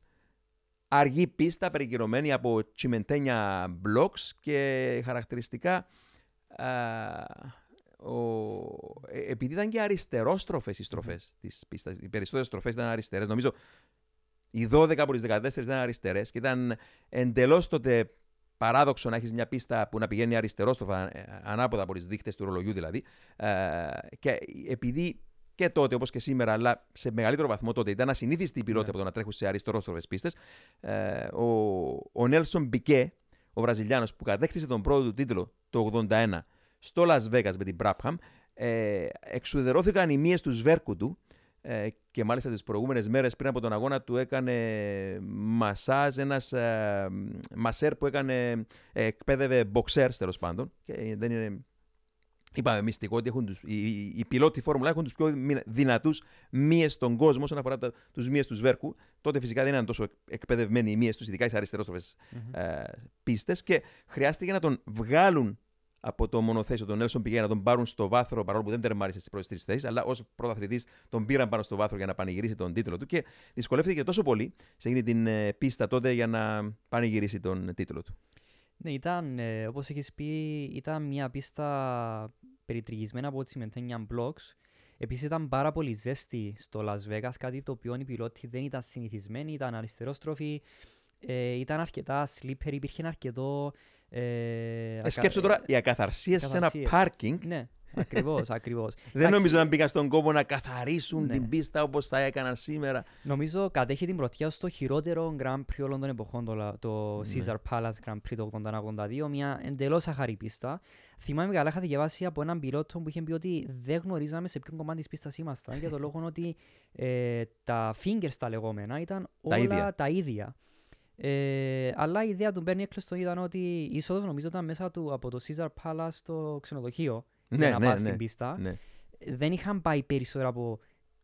αργή πίστα περικυρωμένη από τσιμεντένια blocks και χαρακτηριστικά α, ο, ε, επειδή ήταν και αριστερόστροφες οι στροφές της πίστας, οι περισσότερες στροφές ήταν αριστερές. Νομίζω οι 12 από τις 14 ήταν αριστερές και ήταν εντελώς τότε παράδοξο να έχεις μια πίστα που να πηγαίνει αριστερόστροφα, ε, ανάποδα από τις δείχτες του ρολογιού δηλαδή. Ε, και επειδή και τότε, όπως και σήμερα, αλλά σε μεγαλύτερο βαθμό τότε, ήταν ασυνήθιστη η πιλότη Ναι. από το να τρέχουν σε αριστερόστροφες πίστες. Ε, ο, ο Νέλσον Μπικέ, ο Βραζιλιάνος που κατέκτησε τον πρώτο του τίτλο το 81 στο Las Vegas με την Brabham, ε, εξουδερώθηκαν οι μύες του σβέρκου του ε, και μάλιστα τις προηγούμενες μέρες πριν από τον αγώνα του έκανε μασάζ ένας ε, μασέρ που έκανε, ε, εκπαίδευε boxers τέλος πάντων και δεν είναι Είπαμε μυστικό ότι έχουν τους, οι, οι, οι πιλότοι Φόρμουλα έχουν τους πιο δυνατούς μύες στον κόσμο όσον αφορά τους μύες του Σβέρκου. Τότε φυσικά δεν ήταν τόσο εκπαιδευμένοι οι μύες τους, ειδικά στι αριστερόστροφες mm-hmm. ε, πίστες και χρειάστηκε να τον βγάλουν από το μονοθέσιο τον Νέλσον Πηγέ να τον πάρουν στο βάθρο, παρόλο που δεν τερμάρισε στις πρώτες τρεις θέσεις, αλλά ως πρωταθλητής τον πήραν πάνω στο βάθρο για να πανηγυρίσει τον τίτλο του και δυσκολεύτηκε τόσο πολύ σε εκείνη την ε, πίστα τότε για να πανηγυρίσει τον τίτλο του. Ναι, ήταν, ε, όπως έχεις πει, ήταν μια πίστα περιτριγισμένα από τσιμεντένια blocks. Επίσης ήταν πάρα πολύ ζέστη στο Las Vegas, κάτι το οποίο οι πιλότοι δεν ήταν συνηθισμένοι, ήταν αριστερόστροφοι, ε, ήταν αρκετά slippery, υπήρχε αρκετό... Ε, ε, σκέψω τώρα, οι ακαθαρσίες σε ένα πάρκινγκ ναι. Ακριβώς, ακριβώς. Δεν νομίζω να μπήκαν στον κόπο να καθαρίσουν ναι. την πίστα όπως θα έκαναν σήμερα. Νομίζω κατέχει την πρωτιά στο χειρότερο Grand Prix όλων των εποχών, το, το ναι. Caesar Palace Grand Prix το 81-82, μια εντελώς αχαρή πίστα. Θυμάμαι καλά, είχα διαβάσει από έναν πιλότο που είχε πει ότι δεν γνωρίζαμε σε ποιο κομμάτι της πίστας ήμασταν για το λόγο ότι ε, τα fingers τα λεγόμενα ήταν όλα ίδια. τα ίδια. Ε, αλλά η ιδέα του Bernie Eccleston ήταν ότι η είσοδος νομίζω ήταν μέσα του από το Caesar Palace στο ξενοδοχείο ναι, για να ναι, πας ναι, στην πίστα. Ναι. Δεν είχαν πάει περισσότερο από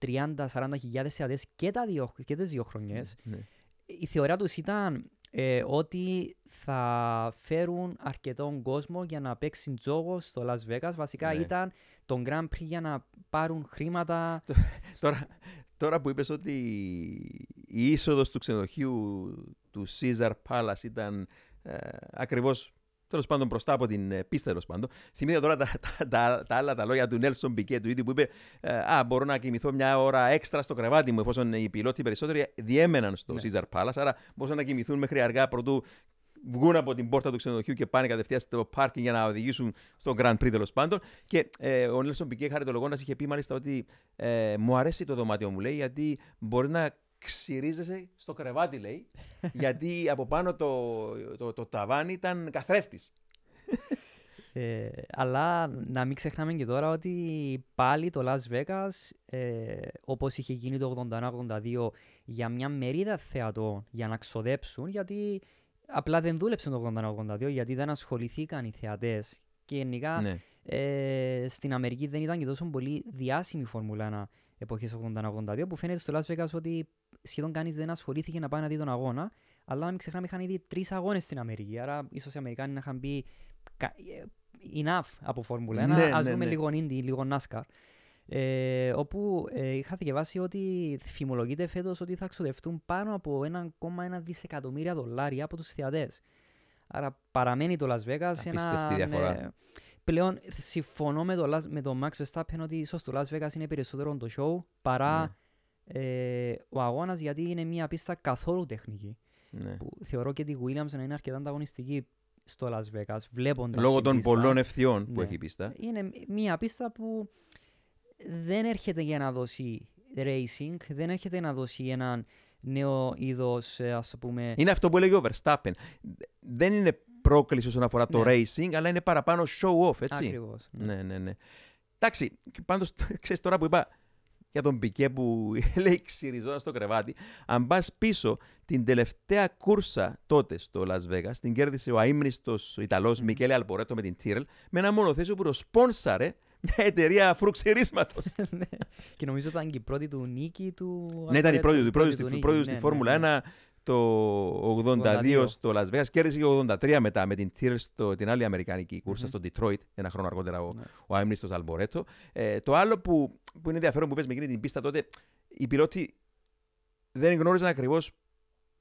30-40 χιλιάδες θεατές και, τα δύο, και τις δύο χρονιές. Ναι. Η θεωρία τους ήταν ε, ότι θα φέρουν αρκετόν κόσμο για να παίξει τζόγο στο Las Vegas. Βασικά ναι. ήταν τον Grand Prix για να πάρουν χρήματα. τώρα, τώρα που είπες ότι η είσοδος του ξενοδοχείου του Caesar Palace ήταν ε, ακριβώς τέλος πάντων μπροστά από την ε, πίστα, τέλος πάντων. Θυμήθηκα τώρα τα, τα, τα, τα, άλλα τα λόγια του Νέλσον Μπικέ του ίδιου που είπε: ε, Α, μπορώ να κοιμηθώ μια ώρα έξτρα στο κρεβάτι μου, εφόσον οι πιλότοι περισσότεροι διέμεναν στο ναι. Caesar Palace, άρα μπορούσαν να κοιμηθούν μέχρι αργά πρωτού βγουν από την πόρτα του ξενοδοχείου και πάνε κατευθείαν στο πάρκινγκ για να οδηγήσουν στο Grand Prix τέλος πάντων. Και ε, ο Νέλσον Πικέ, χαριτολογώντα, είχε πει μάλιστα ότι ε, μου αρέσει το δωμάτιο μου, λέει, γιατί μπορεί να ξυρίζεσαι στο κρεβάτι, λέει, γιατί από πάνω το, το, το, ταβάνι ήταν καθρέφτης. Ε, αλλά να μην ξεχνάμε και τώρα ότι πάλι το Las Vegas, ε, όπως είχε γίνει το 81-82, για μια μερίδα θεατών για να ξοδέψουν, γιατί απλά δεν δούλεψε το 81-82, γιατί δεν ασχοληθήκαν οι θεατές. Και γενικά ναι. ε, στην Αμερική δεν ήταν και τόσο πολύ διάσημη η Φόρμουλα 1 εποχές 81-82, που φαίνεται στο Las Vegas ότι σχεδόν κανείς δεν ασχολήθηκε να πάει να δει τον αγώνα. Αλλά μην ξεχνάμε, είχαν ήδη τρεις αγώνες στην Αμερική. Άρα, ίσως οι Αμερικάνοι να είχαν πει ε, enough από Φόρμουλα 1. Ναι, Α ναι, δούμε ναι. λίγο Indy, λίγο NASCAR. Ε, όπου ε, είχα διαβάσει ότι φημολογείται φέτος ότι θα ξοδευτούν πάνω από 1,1 δισεκατομμύρια δολάρια από τους θεατές. Άρα παραμένει το Las Vegas ένα. Διαφορά. Ναι, πλέον συμφωνώ με το, με το Max Verstappen ότι ίσως το Las Vegas είναι περισσότερο το show παρά ναι ε, ο αγώνας γιατί είναι μια πίστα καθόλου τεχνική. Ναι. Που θεωρώ και τη Williams να είναι αρκετά ανταγωνιστική στο Las Vegas, βλέποντας. Λόγω των πίστα. πολλών ευθειών που ναι. έχει η πίστα. Είναι μια πίστα που δεν έρχεται για να δώσει racing, δεν έρχεται να δώσει έναν νέο είδος, ε, ας πούμε. Είναι αυτό που έλεγε ο Verstappen. Δεν είναι πρόκληση όσον αφορά το ναι. racing, αλλά είναι παραπάνω show off, έτσι. Ακριβώς. Ναι. ναι, ναι, ναι. Εντάξει, πάντως, ξέρεις τώρα που είπα, για τον Πικέ που λέει ξυριζόνα στο κρεβάτι. Αν πας πίσω, την τελευταία κούρσα τότε στο Las Vegas την κέρδισε ο αίμνηστο Ιταλός mm. Μικέλε Αλπορέτο με την Τύρελ με ένα μονοθέσιο που το σπόνσαρε μια εταιρεία φρουξερίσματο. Ναι. και νομίζω ήταν και η πρώτη του νίκη του. Ναι, ήταν η πρώτη του, η πρώτη του, πρώτη στη ναι, Φόρμουλα 1 ναι, το 82 στο Las Vegas, κέρδισε το 83 μετά με την Tears, την άλλη αμερικανική κούρσα mm-hmm. στο Detroit, ένα χρόνο αργότερα ο, ναι. ο Αίμνηστος Αλμπορέτο. Ε, το άλλο που, που είναι ενδιαφέρον που πες με εκείνη την πίστα τότε, οι πιλότοι δεν γνώριζαν ακριβώς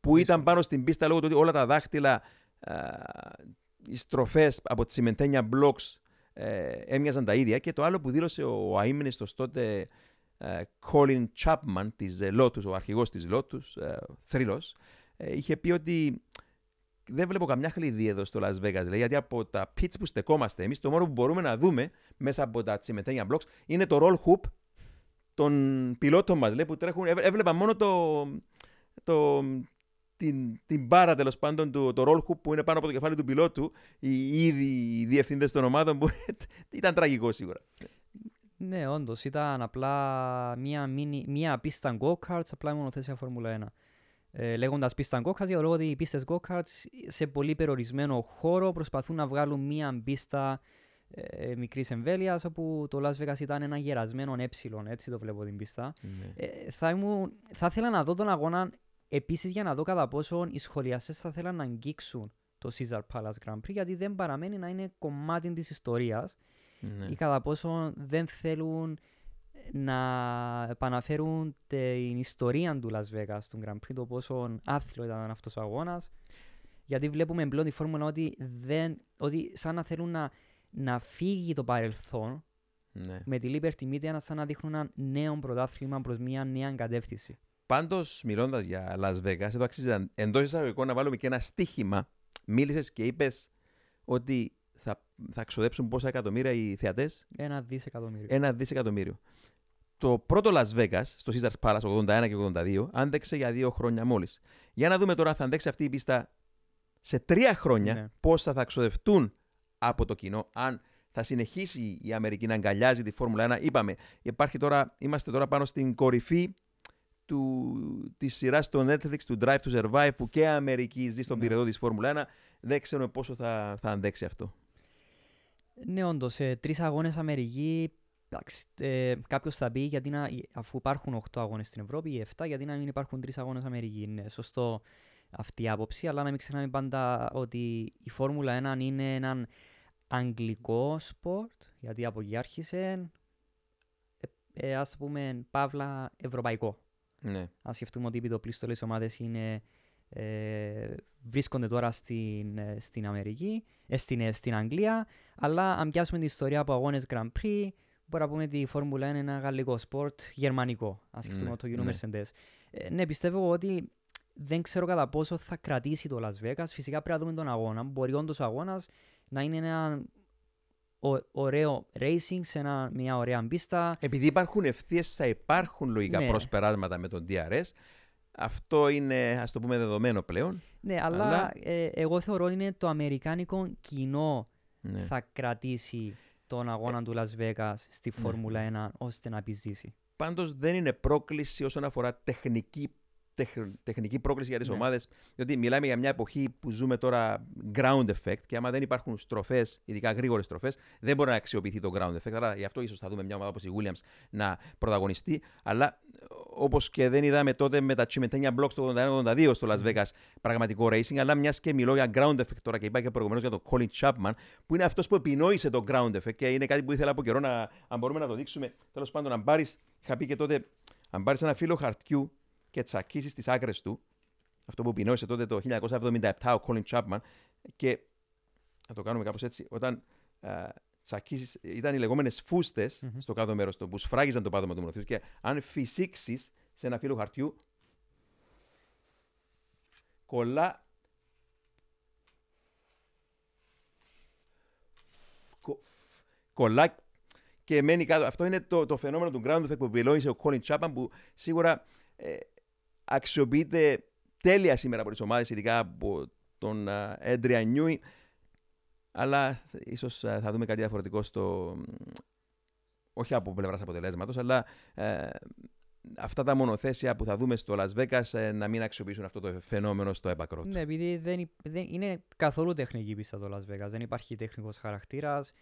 που ήταν πάνω στην πίστα λόγω του ότι όλα τα δάχτυλα, α, οι στροφές από τις σημεντένια blocks ε, έμοιαζαν τα ίδια. Και το άλλο που δήλωσε ο αείμνηστος τότε ε, Colin Chapman της Lotus, ο αρχηγός της Lotus, ε, θρύλος, ε, είχε πει ότι δεν βλέπω καμιά χλειδί εδώ στο Las Vegas, λέει, γιατί από τα pits που στεκόμαστε εμείς, το μόνο που μπορούμε να δούμε μέσα από τα τσιμετένια blocks είναι το roll hoop των πιλότων μας, λέει, που τρέχουν, έβλεπα μόνο το, το, την, την μπάρα τέλος πάντων, το, το roll hoop που είναι πάνω από το κεφάλι του πιλότου, οι ήδη οι διευθύντες των ομάδων που ήταν τραγικό σίγουρα. Ναι, όντως. Ήταν απλά μία, μίνι, μία πίστα go-karts, απλά μονοθέσια Φόρμουλα 1. Ε, Λέγοντας πίστα go-karts, για λόγω ότι οι πίστες go-karts σε πολύ περιορισμένο χώρο προσπαθούν να βγάλουν μία πίστα ε, μικρής εμβέλειας, όπου το Las Vegas ήταν ένα γερασμένο ε, έτσι το βλέπω την πίστα. Ναι. Ε, θα, ήμουν, θα ήθελα να δω τον αγώνα επίσης για να δω κατά πόσο οι σχολιαστές θα ήθελαν να αγγίξουν το Caesar Palace Grand Prix, γιατί δεν παραμένει να είναι κομμάτι της ιστορίας Ναι. ή κατά πόσο δεν θέλουν να επαναφέρουν την ιστορία του Las Vegas του Grand Prix, το πόσο άθλιο ήταν αυτός ο αγώνας. Γιατί βλέπουμε πλέον τη φόρμουλα ότι, δεν, ότι σαν να θέλουν να, να φύγει το παρελθόν Ναι. με τη Liberty Media σαν να δείχνουν ένα νέο πρωτάθλημα προς μια νέα κατεύθυνση. Πάντως, μιλώντας για Las Vegas, εδώ αξίζει εντός εισαγωγικών να βάλουμε και ένα στίχημα. Μίλησες και είπες ότι θα, θα ξοδέψουν πόσα εκατομμύρια οι θεατές; Ένα δισεκατομμύριο. Ένα δισεκατομμύριο. Το πρώτο Las Vegas, στο Caesars Palace 81 και 82, άντεξε για δύο χρόνια μόλις. Για να δούμε τώρα, θα αντέξει αυτή η πίστα σε τρία χρόνια Ναι. πόσα θα ξοδευτούν από το κοινό, αν θα συνεχίσει η Αμερική να αγκαλιάζει τη Φόρμουλα 1. Είπαμε, υπάρχει τώρα, είμαστε τώρα πάνω στην κορυφή του, της σειράς στο Netflix του Drive to Survive που και η Αμερική ζει στον Ναι. πυρετό της Φόρμουλα 1. Δεν ξέρουμε πόσο θα, θα αντέξει αυτό. Ναι, όντως, ε, τρεις αγώνες Αμερική. εντάξει, Ε, Κάποιος θα πει γιατί να, αφού υπάρχουν 8 αγώνες στην Ευρώπη ή 7, γιατί να μην υπάρχουν τρεις αγώνες Αμερική. Είναι σωστό αυτή η άποψη, αλλά να μην ξεχνάμε πάντα ότι η Φόρμουλα 1 είναι ένα αγγλικό σπορ, γιατί από εκεί άρχισε. Ε, ε, ας το πούμε, παύλα ευρωπαϊκό. Ναι. Αν σκεφτούμε ότι οι επιτοπλίστολες ομάδες είναι, ε, βρίσκονται τώρα στην, ε, στην Αμερική, ε, στην, ε, στην Αγγλία, αλλά αν πιάσουμε την ιστορία από αγώνες Grand Prix, μπορούμε να πούμε ότι η Φόρμουλα είναι ένα γαλλικό σπορ γερμανικό, αν σκεφτούμε Ναι, το κοινό ναι. Mercedes. Ε, ναι, πιστεύω ότι δεν ξέρω κατά πόσο θα κρατήσει το Las Vegas. Φυσικά πρέπει να δούμε τον αγώνα. Μπορεί όντως ο αγώνας να είναι ένα ω- ωραίο racing σε ένα, μια ωραία πίστα. Επειδή υπάρχουν ευθείες, θα υπάρχουν λογικά Ναι. προσπεράσματα με τον DRS. Αυτό είναι, ας το πούμε, δεδομένο πλέον. Ναι, αλλά, Αλλά- ε, εγώ θεωρώ ότι είναι το αμερικάνικο κοινό Ναι. θα κρατήσει τον αγώνα του Las Vegas στη Φόρμουλα 1 ώστε να επιζήσει. Πάντως δεν είναι πρόκληση όσον αφορά τεχνική, τεχ- τεχνική πρόκληση για τις Ναι. ομάδες. Διότι μιλάμε για μια εποχή που ζούμε τώρα ground effect και άμα δεν υπάρχουν στροφές, ειδικά γρήγορες στροφές, δεν μπορεί να αξιοποιηθεί το ground effect. Άρα γι' αυτό ίσως θα δούμε μια ομάδα όπως η Williams να πρωταγωνιστεί. Αλλά όπως και δεν είδαμε τότε με τα Cimentania Blocks το 81-82 στο Las Vegas πραγματικό racing, αλλά μιας και μιλώ για ground effect τώρα και είπα και προηγουμένως για τον Colin Chapman, που είναι αυτός που επινόησε το ground effect και είναι κάτι που ήθελα από καιρό να, αν μπορούμε να το δείξουμε. Τέλος πάντων, αν πάρεις, είχα πει και τότε, αν πάρεις ένα φύλλο χαρτιού και τσακίσεις τις άκρες του, αυτό που επινόησε τότε το 1977 ο Colin Chapman, και να το κάνουμε κάπως έτσι, όταν α, τσακίσεις, ήταν οι λεγόμενες φούστες Μμμ. στο κάτω μέρος του, που σφράγιζαν το πάτωμα του μονοθείου και αν φυσήξεις σε ένα φύλλο χαρτιού, κολλά κο- κολλά και μένει κάτω. Αυτό είναι το, το φαινόμενο του ground effect που επιλόγησε ο Colin Chapman που σίγουρα ε, αξιοποιείται τέλεια σήμερα από τις ομάδες, ειδικά από τον α, Adrian Newey. Αλλά ίσως α, θα δούμε κάτι διαφορετικό στο... Όχι από πλευράς αποτελέσματος, αλλά ε, αυτά τα μονοθέσια που θα δούμε στο Las Vegas ε, να μην αξιοποιήσουν αυτό το φαινόμενο στο έπακρο του. Ναι, επειδή δεν, υ- δεν είναι καθόλου τεχνική πίστα το Las Vegas. Δεν υπάρχει τεχνικός χαρακτήρας.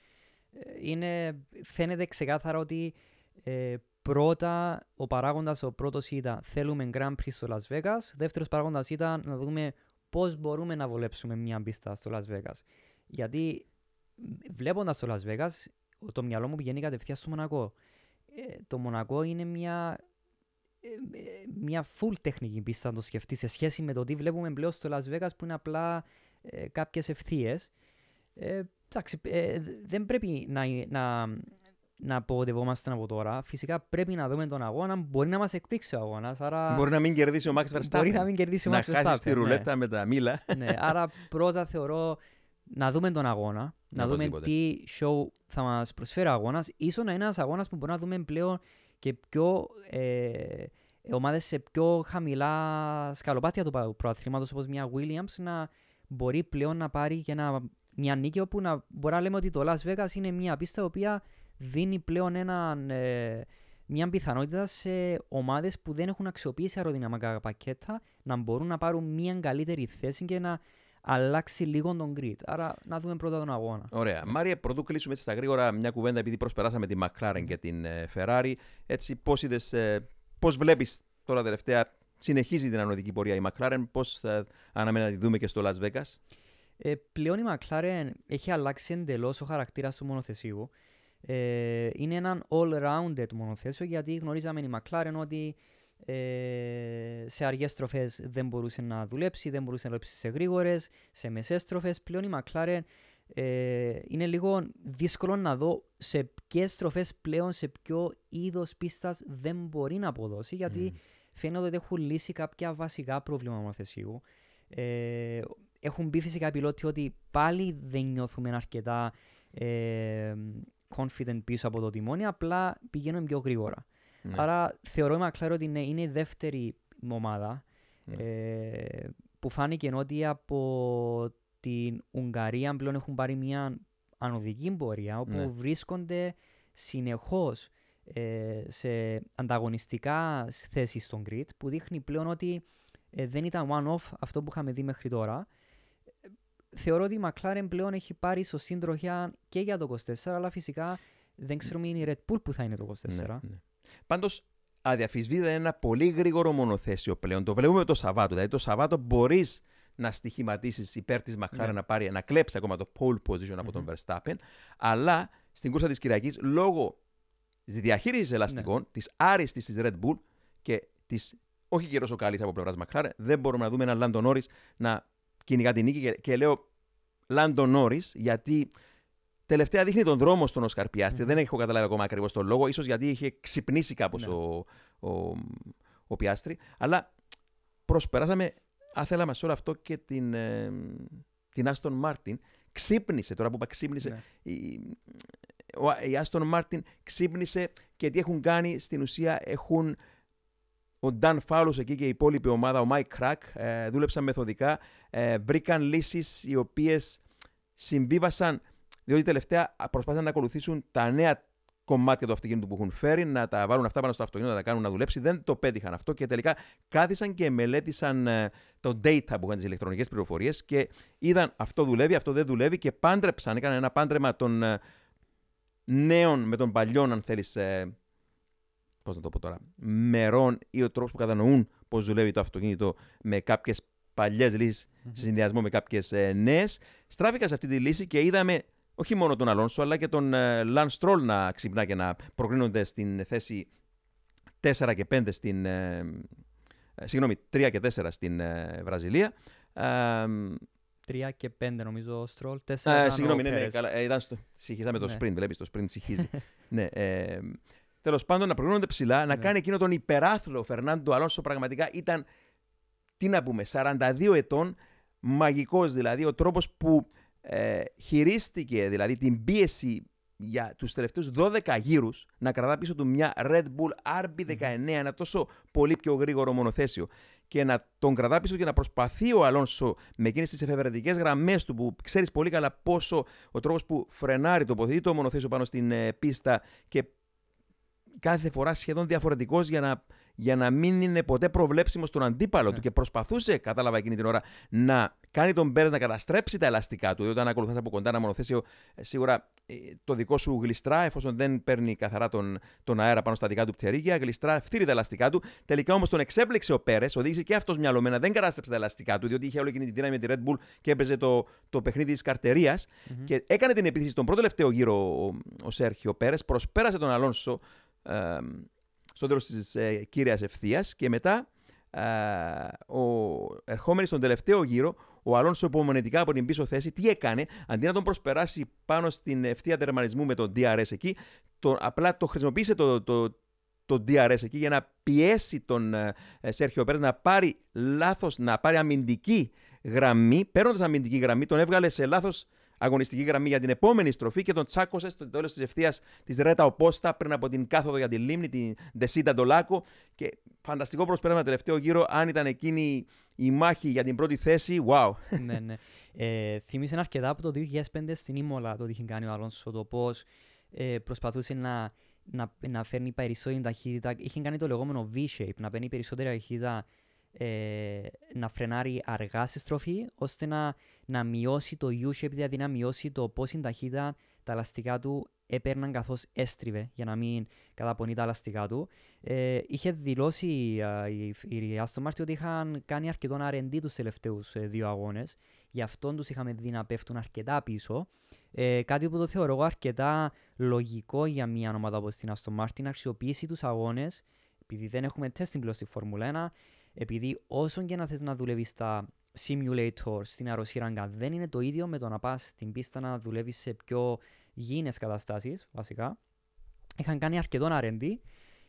Ε, Είναι, φαίνεται ξεκάθαρα ότι ε, πρώτα ο παράγοντας ο πρώτος ήταν θέλουμε Grand Prix στο Las Vegas. Δεύτερος παράγοντας ήταν να δούμε πώς μπορούμε να βολέψουμε μια πίστα στο Las Vegas. Γιατί βλέποντας το Las Vegas το μυαλό μου πηγαίνει κατευθείαν στο Μονακό. Ε, το Μονακό είναι μια ε, ε, μια full τεχνική πίστα να το σκεφτείς σε σχέση με το τι βλέπουμε πλέον στο Las Vegas που είναι απλά ε, κάποιες ευθείες. Ε, εντάξει, ε, δ- δεν πρέπει να, να, να απογοητευόμαστε από τώρα. Φυσικά πρέπει να δούμε τον αγώνα. Μπορεί να μας εκπλήξει ο αγώνας. Άρα Μπορεί να μην κερδίσει ο Max Verstappen. μπορεί να μην κερδίσει ο να Max χάσεις τη Verstappen, ναι. ρουλέτα με τα μήλα. ναι, άρα πρώτα θεωρώ να δούμε τον αγώνα, να δούμε Οπωσδήποτε. τι show θα μας προσφέρει ο αγώνας. Ίσως να είναι ένας αγώνας που μπορούμε να δούμε πλέον και πιο ε, ομάδες σε πιο χαμηλά σκαλοπάτια του πα- προαθλήματος όπως μια Williams να μπορεί πλέον να πάρει και ένα, μια νίκη όπου να μπορεί να λέμε ότι το Las Vegas είναι μια πίστα η οποία δίνει πλέον έναν, ε, μια πιθανότητα σε ομάδες που δεν έχουν αξιοποιήσει αεροδυναμικά πακέτα να μπορούν να πάρουν μια καλύτερη θέση και να αλλάξει λίγο τον grid. Άρα να δούμε πρώτα τον αγώνα. Ωραία. Μάρια, πρωτού κλείσουμε έτσι στα γρήγορα μια κουβέντα, επειδή προσπεράσαμε τη McLaren και την ε, Ferrari. Έτσι, πώς, είδες, ε, πώς βλέπεις τώρα τελευταία, συνεχίζει την ανωδική πορεία η McLaren, πώς θα αναμένει να τη δούμε και στο Las Vegas; Ε, πλέον η McLaren έχει αλλάξει εντελώς ο χαρακτήρας του μονοθεσίου. Ε, είναι έναν all-rounded μονοθέσιο γιατί γνωρίζαμε η McLaren ότι ε, σε αργές στροφές δεν μπορούσε να δουλέψει, δεν μπορούσε να δουλέψει σε γρήγορες, σε μεσές στροφές. Πλέον η McLaren ε, είναι λίγο δύσκολο να δω σε ποιες στροφές πλέον, σε ποιο είδος πίστας δεν μπορεί να αποδώσει γιατί φαίνεται ότι έχουν λύσει κάποια βασικά προβλήματα μονοθεσίου. Ε, έχουν πει φυσικά οι πιλότοι ότι πάλι δεν νιώθουμε αρκετά ε, confident πίσω από το τιμόνι, απλά πηγαίνουμε πιο γρήγορα. Ναι. Άρα θεωρώ η McLaren ότι είναι, είναι η δεύτερη ομάδα Ναι. ε, που φάνηκε ότι από την Ουγγαρία πλέον έχουν πάρει μια ανωδική πορεία όπου Ναι. βρίσκονται συνεχώς ε, σε ανταγωνιστικά θέσεις στον grid που δείχνει πλέον ότι ε, δεν ήταν one-off αυτό που είχαμε δει μέχρι τώρα. Ε, Θεωρώ ότι η McLaren πλέον έχει πάρει σωστή τροχιά και για το 24, αλλά φυσικά δεν ξέρουμε είναι η Red Bull που θα είναι το 24. Ναι, ναι. Πάντως, αδιαφυσβήτητα είναι ένα πολύ γρήγορο μονοθέσιο πλέον. Το βλέπουμε το Σαββάτο. Δηλαδή, το Σαββάτο μπορείς να στοιχηματίσεις υπέρ της McLaren Ναι. να, πάρει, να κλέψει ακόμα το pole position από τον Verstappen. Αλλά στην κούρσα της Κυριακής, λόγω της διαχείρισης ελαστικών, της άριστης της Red Bull και της όχι και τόσο καλή από πλευράς McLaren, δεν μπορούμε να δούμε έναν Λάντον Norris να κυνηγά την νίκη. Και, και λέω Λάντο Norris γιατί τελευταία δείχνει τον δρόμο στον Όσκαρ Πιάστρι. Δεν έχω καταλάβει ακόμα ακριβώς τον λόγο. ίσως γιατί είχε ξυπνήσει κάπως Ναι. ο, ο, ο Πιάστρι. Αλλά προσπεράσαμε, αν θέλαμε σε όλο αυτό και την, ε, την Άστον Μάρτιν. Ξύπνησε, τώρα που είπα ξύπνησε, Ναι. η, ο- η Άστον Μάρτιν ξύπνησε και τι έχουν κάνει στην ουσία έχουν ο Νταν Φάλοους εκεί και η υπόλοιπη ομάδα, ο Μάικ Κρακ, ε, δούλεψαν μεθοδικά, ε, βρήκαν λύσεις οι οποίες συμβίβασαν, διότι τελευταία προσπάθησαν να ακολουθήσουν τα νέα κομμάτια του αυτοκίνητου που έχουν φέρει, να τα βάλουν αυτά πάνω στο αυτοκίνητο, να τα κάνουν να δουλέψει. Δεν το πέτυχαν αυτό και τελικά κάθισαν και μελέτησαν ε, το data που είχαν τις ηλεκτρονικές πληροφορίες και είδαν αυτό δουλεύει, αυτό δεν δουλεύει και πάντρεψαν. Έκαναν ένα πάντρεμα των ε, νέων με των παλιών, αν θέλεις. Ε, Πώς να το πω τώρα. Μερών ή ο τρόπος που κατανοούν πώς δουλεύει το αυτοκίνητο με κάποιες παλιές λύσεις σε συνδυασμό με κάποιες ε, νέες. Στράφηκα σε αυτή τη λύση και είδαμε όχι μόνο τον Αλόνσο, αλλά και τον ε, Λαν Στρόλ να ξυπνά και να προκρίνονται στην θέση 4 και 5 στην. Ε, ε, συγγνώμη, 3 και 4 στην ε, Βραζιλία. Ε, 3 και 5 νομίζω ο Στρόλ. 4 ε, συγγνώμη, ναι, ναι, καλά, ε, ήταν στο, συγχύζαμε το Ναι. sprint, βλέπεις, το sprint συγχύζει. ναι, ε, Τέλος πάντων, να προκρίνονται ψηλά, να Ναι. κάνει εκείνο τον υπεράθλο Φερνάντο Αλόνσο πραγματικά ήταν, τι να πούμε, 42 ετών, μαγικός δηλαδή, ο τρόπος που ε, χειρίστηκε δηλαδή την πίεση για τους τελευταίους 12 γύρους να κρατά πίσω του μια Red Bull RB19, ένα τόσο πολύ πιο γρήγορο μονοθέσιο. Και να τον κρατά πίσω και να προσπαθεί ο Αλόνσο με εκείνες τις εφευρετικές γραμμές του που ξέρεις πολύ καλά πόσο ο τρόπος που φρενάρει, τοποθετεί το μονοθέσιο πάνω στην ε, πίστα και κάθε φορά σχεδόν διαφορετικός για να, για να μην είναι ποτέ προβλέψιμο στον αντίπαλο Ναι. του. Και προσπαθούσε, κατάλαβα εκείνη την ώρα, να κάνει τον Μπέρε να καταστρέψει τα ελαστικά του. Διότι όταν ακολουθάς από κοντά ένα μονοθέσιο, ε, σίγουρα ε, το δικό σου γλιστρά, εφόσον δεν παίρνει καθαρά τον, τον αέρα πάνω στα δικά του πτέρυγια, γλιστρά, φτύρει τα ελαστικά του. Τελικά όμως τον εξέπληξε ο Πέρες, οδήγησε και αυτός μυαλωμένα, δεν κατάστρεψε τα ελαστικά του, διότι είχε όλη εκείνη τη δύναμη με τη Red Bull και έπαιζε το, το παιχνίδι της καρτερίας. Και έκανε την επίθεση στον πρώτο τελευταίο γύρο ο, ο Σέρχιο Πέρες, προσπέρασε τον Αλόνσο ε, στο τέλο της ε, κύριας ευθείας και μετά ε, ο ερχόμενοι στον τελευταίο γύρο, ο Αλόνσο υπομονετικά από την πίσω θέση, τι έκανε, αντί να τον προσπεράσει πάνω στην ευθεία τερματισμού με τον DRS εκεί, το, απλά το χρησιμοποίησε το, το, το DRS εκεί για να πιέσει τον ε, Σέρχιο Πέρες να πάρει λάθος, να πάρει αμυντική γραμμή. Παίρνοντας αμυντική γραμμή, τον έβγαλε σε λάθος αγωνιστική γραμμή για την επόμενη στροφή και τον τσάκωσε στο τέλος της ευθείας της Ρέτα Οπόστα πριν από την κάθοδο για τη λίμνη, την Ντεσίτα Ντολάκο. Και φανταστικό προσπέρασμα τελευταίο γύρο. Αν ήταν εκείνη η μάχη για την πρώτη θέση, wow. ναι, ναι. Ε, θύμισε αρκετά από το 2005 στην Ήμολα το ότι είχε κάνει ο Αλόνσο, το πώς ε, προσπαθούσε να, να, να φέρνει περισσότερη ταχύτητα. Είχε κάνει το λεγόμενο V-shape, να παίρνει περισσότερη ταχύτητα ε, να φρενάρει αργά στη στροφή, ώστε να, να μειώσει το U-shape, δηλαδή να μειώσει το πόση ταχύτητα τα ελαστικά του έπαιρναν καθώς έστριβε για να μην καταπονεί τα ελαστικά του. Ε, είχε δηλώσει ε, η, η Aston Martin ότι είχαν κάνει αρκετό R&D τους τελευταίους ε, δύο αγώνες. Γι' αυτό τους είχαμε δει να πέφτουν αρκετά πίσω. Ε, κάτι που το θεωρώ εγώ αρκετά λογικό για μια ομάδα όπως την Aston Martin να αξιοποιήσει τους αγώνες, επειδή δεν έχουμε testing πλέον στη Φόρμουλα 1, επειδή όσο και να θες να δουλεύεις στα simulator στην αεροσύραγγα δεν είναι το ίδιο με το να πας στην πίστα να δουλεύεις σε πιο γήινες καταστάσεις βασικά. Είχαν κάνει αρκετό R&D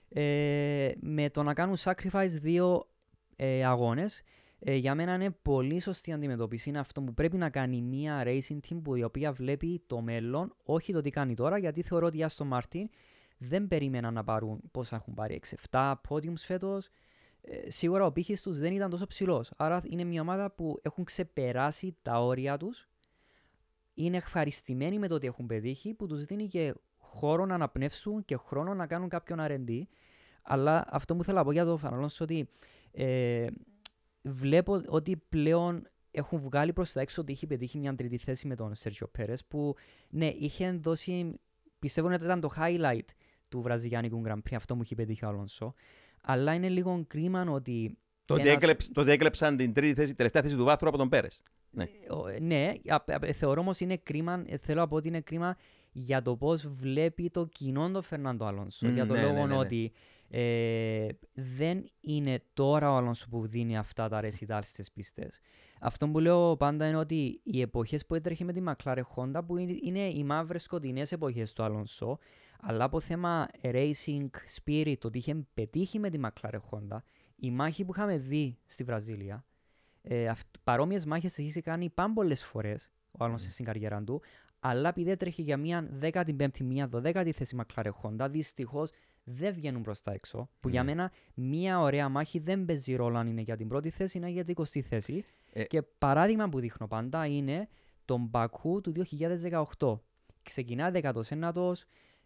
ε, με το να κάνουν sacrifice δύο ε, αγώνες. Ε, για μένα είναι πολύ σωστή αντιμετώπιση. Είναι αυτό που πρέπει να κάνει μια racing team που η οποία βλέπει το μέλλον, όχι το τι κάνει τώρα, γιατί θεωρώ ότι η Aston Martin δεν περίμεναν να πάρουν πόσα έχουν πάρει 6-7 podiums φέτος. Ε, σίγουρα ο πύχης τους δεν ήταν τόσο ψηλός. Άρα είναι μια ομάδα που έχουν ξεπεράσει τα όρια τους είναι ευχαριστημένοι με το ότι έχουν πετύχει, που τους δίνει και χώρο να αναπνεύσουν και χρόνο να κάνουν κάποιον R&D. Αλλά αυτό που θέλω να πω για το Φαναλόνσο ότι ε, βλέπω ότι πλέον έχουν βγάλει προς τα έξω ότι είχε πετύχει μια τρίτη θέση με τον Σέρτζιο Πέρες που ναι, είχε δώσει, πιστεύω ότι ήταν το highlight του Βραζιλιάνικου Grand Prix αυτό που είχε πετύχει ο Αλόνσο. Αλλά είναι λίγο κρίμα ότι το ότι, έκλεψ, το ότι έκλεψαν την τρίτη θέση, τελευταία θέση του βάθρου από τον Πέρες. Ναι, ε, ναι θεωρώ όμως είναι κρίμα, ε, θέλω να πω ότι είναι κρίμα για το πώς βλέπει το κοινό τον Φερνάντο Αλόνσο. Mm, για τον ναι, λόγο ναι, ναι, ναι, ότι ε, δεν είναι τώρα ο Αλόνσο που δίνει αυτά τα ρεσιτάλ στις πίστες. Αυτό που λέω πάντα είναι ότι οι εποχές που έτρεχε με τη Μακλάρε Χόντα, που είναι οι μαύρες σκοτεινές εποχές του Αλόνσο, αλλά από θέμα racing spirit, το ότι είχε πετύχει με τη Μακλάρε Χόντα, η μάχη που είχαμε δει στη Βραζίλια, ε, παρόμοιες μάχες έχει κάνει πάμπολε φορές ο άλλος mm. στην καριέρα του, αλλά επειδή έτρεχε για μια 15η, μια 12η θέση Μακλάρε Χόντα, δυστυχώς δεν βγαίνουν προς τα έξω. Που για μένα μια ωραία μάχη δεν παίζει ρόλο αν είναι για την πρώτη θέση ή για την 20η θέση. Ε... Και παράδειγμα που δείχνω πάντα είναι τον Μπακού του 2018. Ξεκινά 19ο,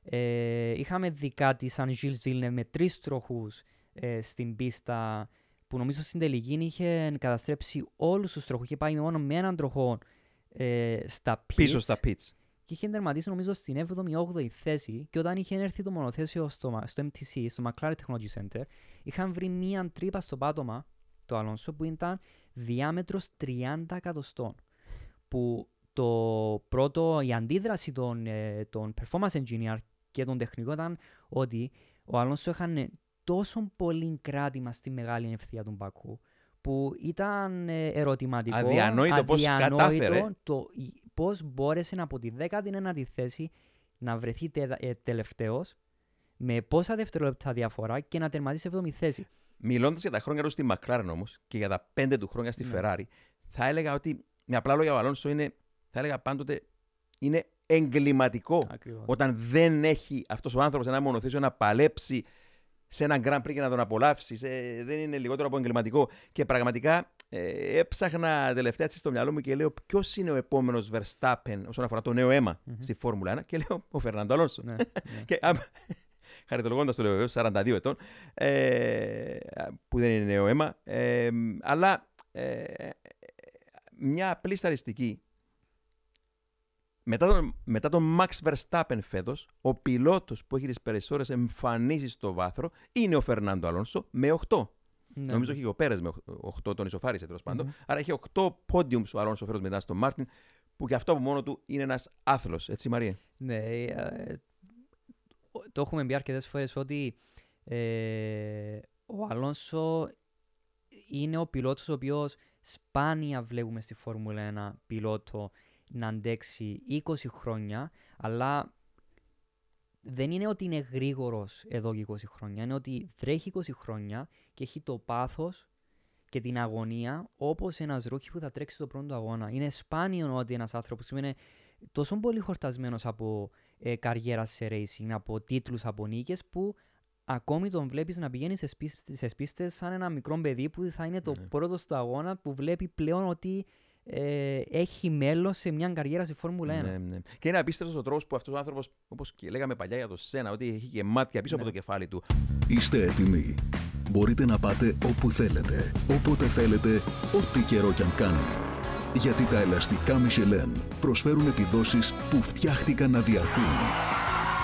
ε, είχαμε δει κάτι σαν Gilles Villeneuve με τρεις τροχούς ε, στην πίστα που νομίζω στην τελική είχε καταστρέψει όλους τους τροχούς. Είχε πάει μόνο με έναν τροχό ε, στα pits. Πίσω στα pits. Και είχε τερματίσει νομίζω στην 7η-8η θέση και όταν είχε έρθει το μονοθέσιο στο, στο MTC, στο McLaren Technology Center, είχαν βρει μία τρύπα στο πάτωμα το Αλόνσο που ήταν διάμετρος 30 εκατοστών. Που το πρώτο, η αντίδραση των, ε, των performance engineer και των τεχνικών ήταν ότι ο Αλόνσο είχαν τόσο πολύ κράτημα στη μεγάλη ευθεία του Μπακού που ήταν ε, ερωτηματικό, αδιανόητο, πώς κατάφερε. το πώς μπόρεσε από τη 19η θέση να βρεθεί τε, ε, τελευταίος με πόσα δευτερόλεπτα διαφορά και να τερματίσει σε 7η θέση. Μιλώντας για τα χρόνια του στη Μακλάρεν όμως και για τα πέντε του χρόνια στη ναι. Ferrari, θα έλεγα ότι με απλά λόγια ο Αλόνσο είναι, θα έλεγα πάντοτε, είναι εγκληματικό Ακριβώς. όταν δεν έχει αυτός ο άνθρωπος ένα μονοθέσιο να παλέψει σε έναν Grand Prix και να τον απολαύσει. Ε, δεν είναι λιγότερο από εγκληματικό. Και πραγματικά ε, έψαχνα τελευταία έτσι στο μυαλό μου και λέω ποιος είναι ο επόμενος Verstappen όσον αφορά το νέο αίμα mm-hmm. στη Φόρμουλα 1. Και λέω ο Φερνάντο Αλόνσο. Ναι, ναι. και χαριτολογώντας το λέω βεβαίω, 42 ετών, ε, που δεν είναι νέο αίμα. Ε, αλλά ε, μια απλή σταριστική μετά τον, μετά τον Max Verstappen φέτος, ο πιλότος που έχει τις περισσότερες εμφανίσεις στο βάθρο είναι ο Φερνάντο Αλόνσο με 8. Ναι. Νομίζω έχει ο Πέρες με 8, τον ισοφάρισε τέλος πάντων. Mm-hmm. Άρα έχει 8 podiums ο Αλόνσο φέτος μετά στον Μάρτιν, που και αυτό από μόνο του είναι ένας άθλος. Έτσι, Μαρία; Ναι, ε, το έχουμε πει αρκετές φορές ότι ε, ο Αλόνσο είναι ο πιλότος ο οποίος σπάνια βλέπουμε στη Φόρμουλα 1 πιλότο να αντέξει 20 χρόνια, αλλά δεν είναι ότι είναι γρήγορος εδώ και 20 χρόνια. Είναι ότι τρέχει 20 χρόνια και έχει το πάθος και την αγωνία όπως ένας ρούχι που θα τρέξει το πρώτο αγώνα. Είναι σπάνιο ότι ένας άνθρωπος είναι τόσο πολύ χορτασμένος από ε, καριέρα σε racing, από τίτλους, από νίκες, που ακόμη τον βλέπεις να πηγαίνει σε πίστες σαν ένα μικρό παιδί που θα είναι το ναι. πρώτο στο αγώνα που βλέπει πλέον ότι ε, έχει μέλλον σε μια καριέρα στη Φόρμουλα 1. Ναι, ναι. Και είναι απίστευτος ο τρόπος που αυτός ο άνθρωπος, όπως και λέγαμε παλιά για το Σένα, ότι έχει και μάτια πίσω ναι. από το κεφάλι του. Είστε έτοιμοι. μπορείτε να πάτε όπου θέλετε, όποτε θέλετε, ό,τι καιρό κι αν κάνει. Γιατί τα ελαστικά Michelin προσφέρουν επιδόσεις που φτιάχτηκαν να διαρκούν.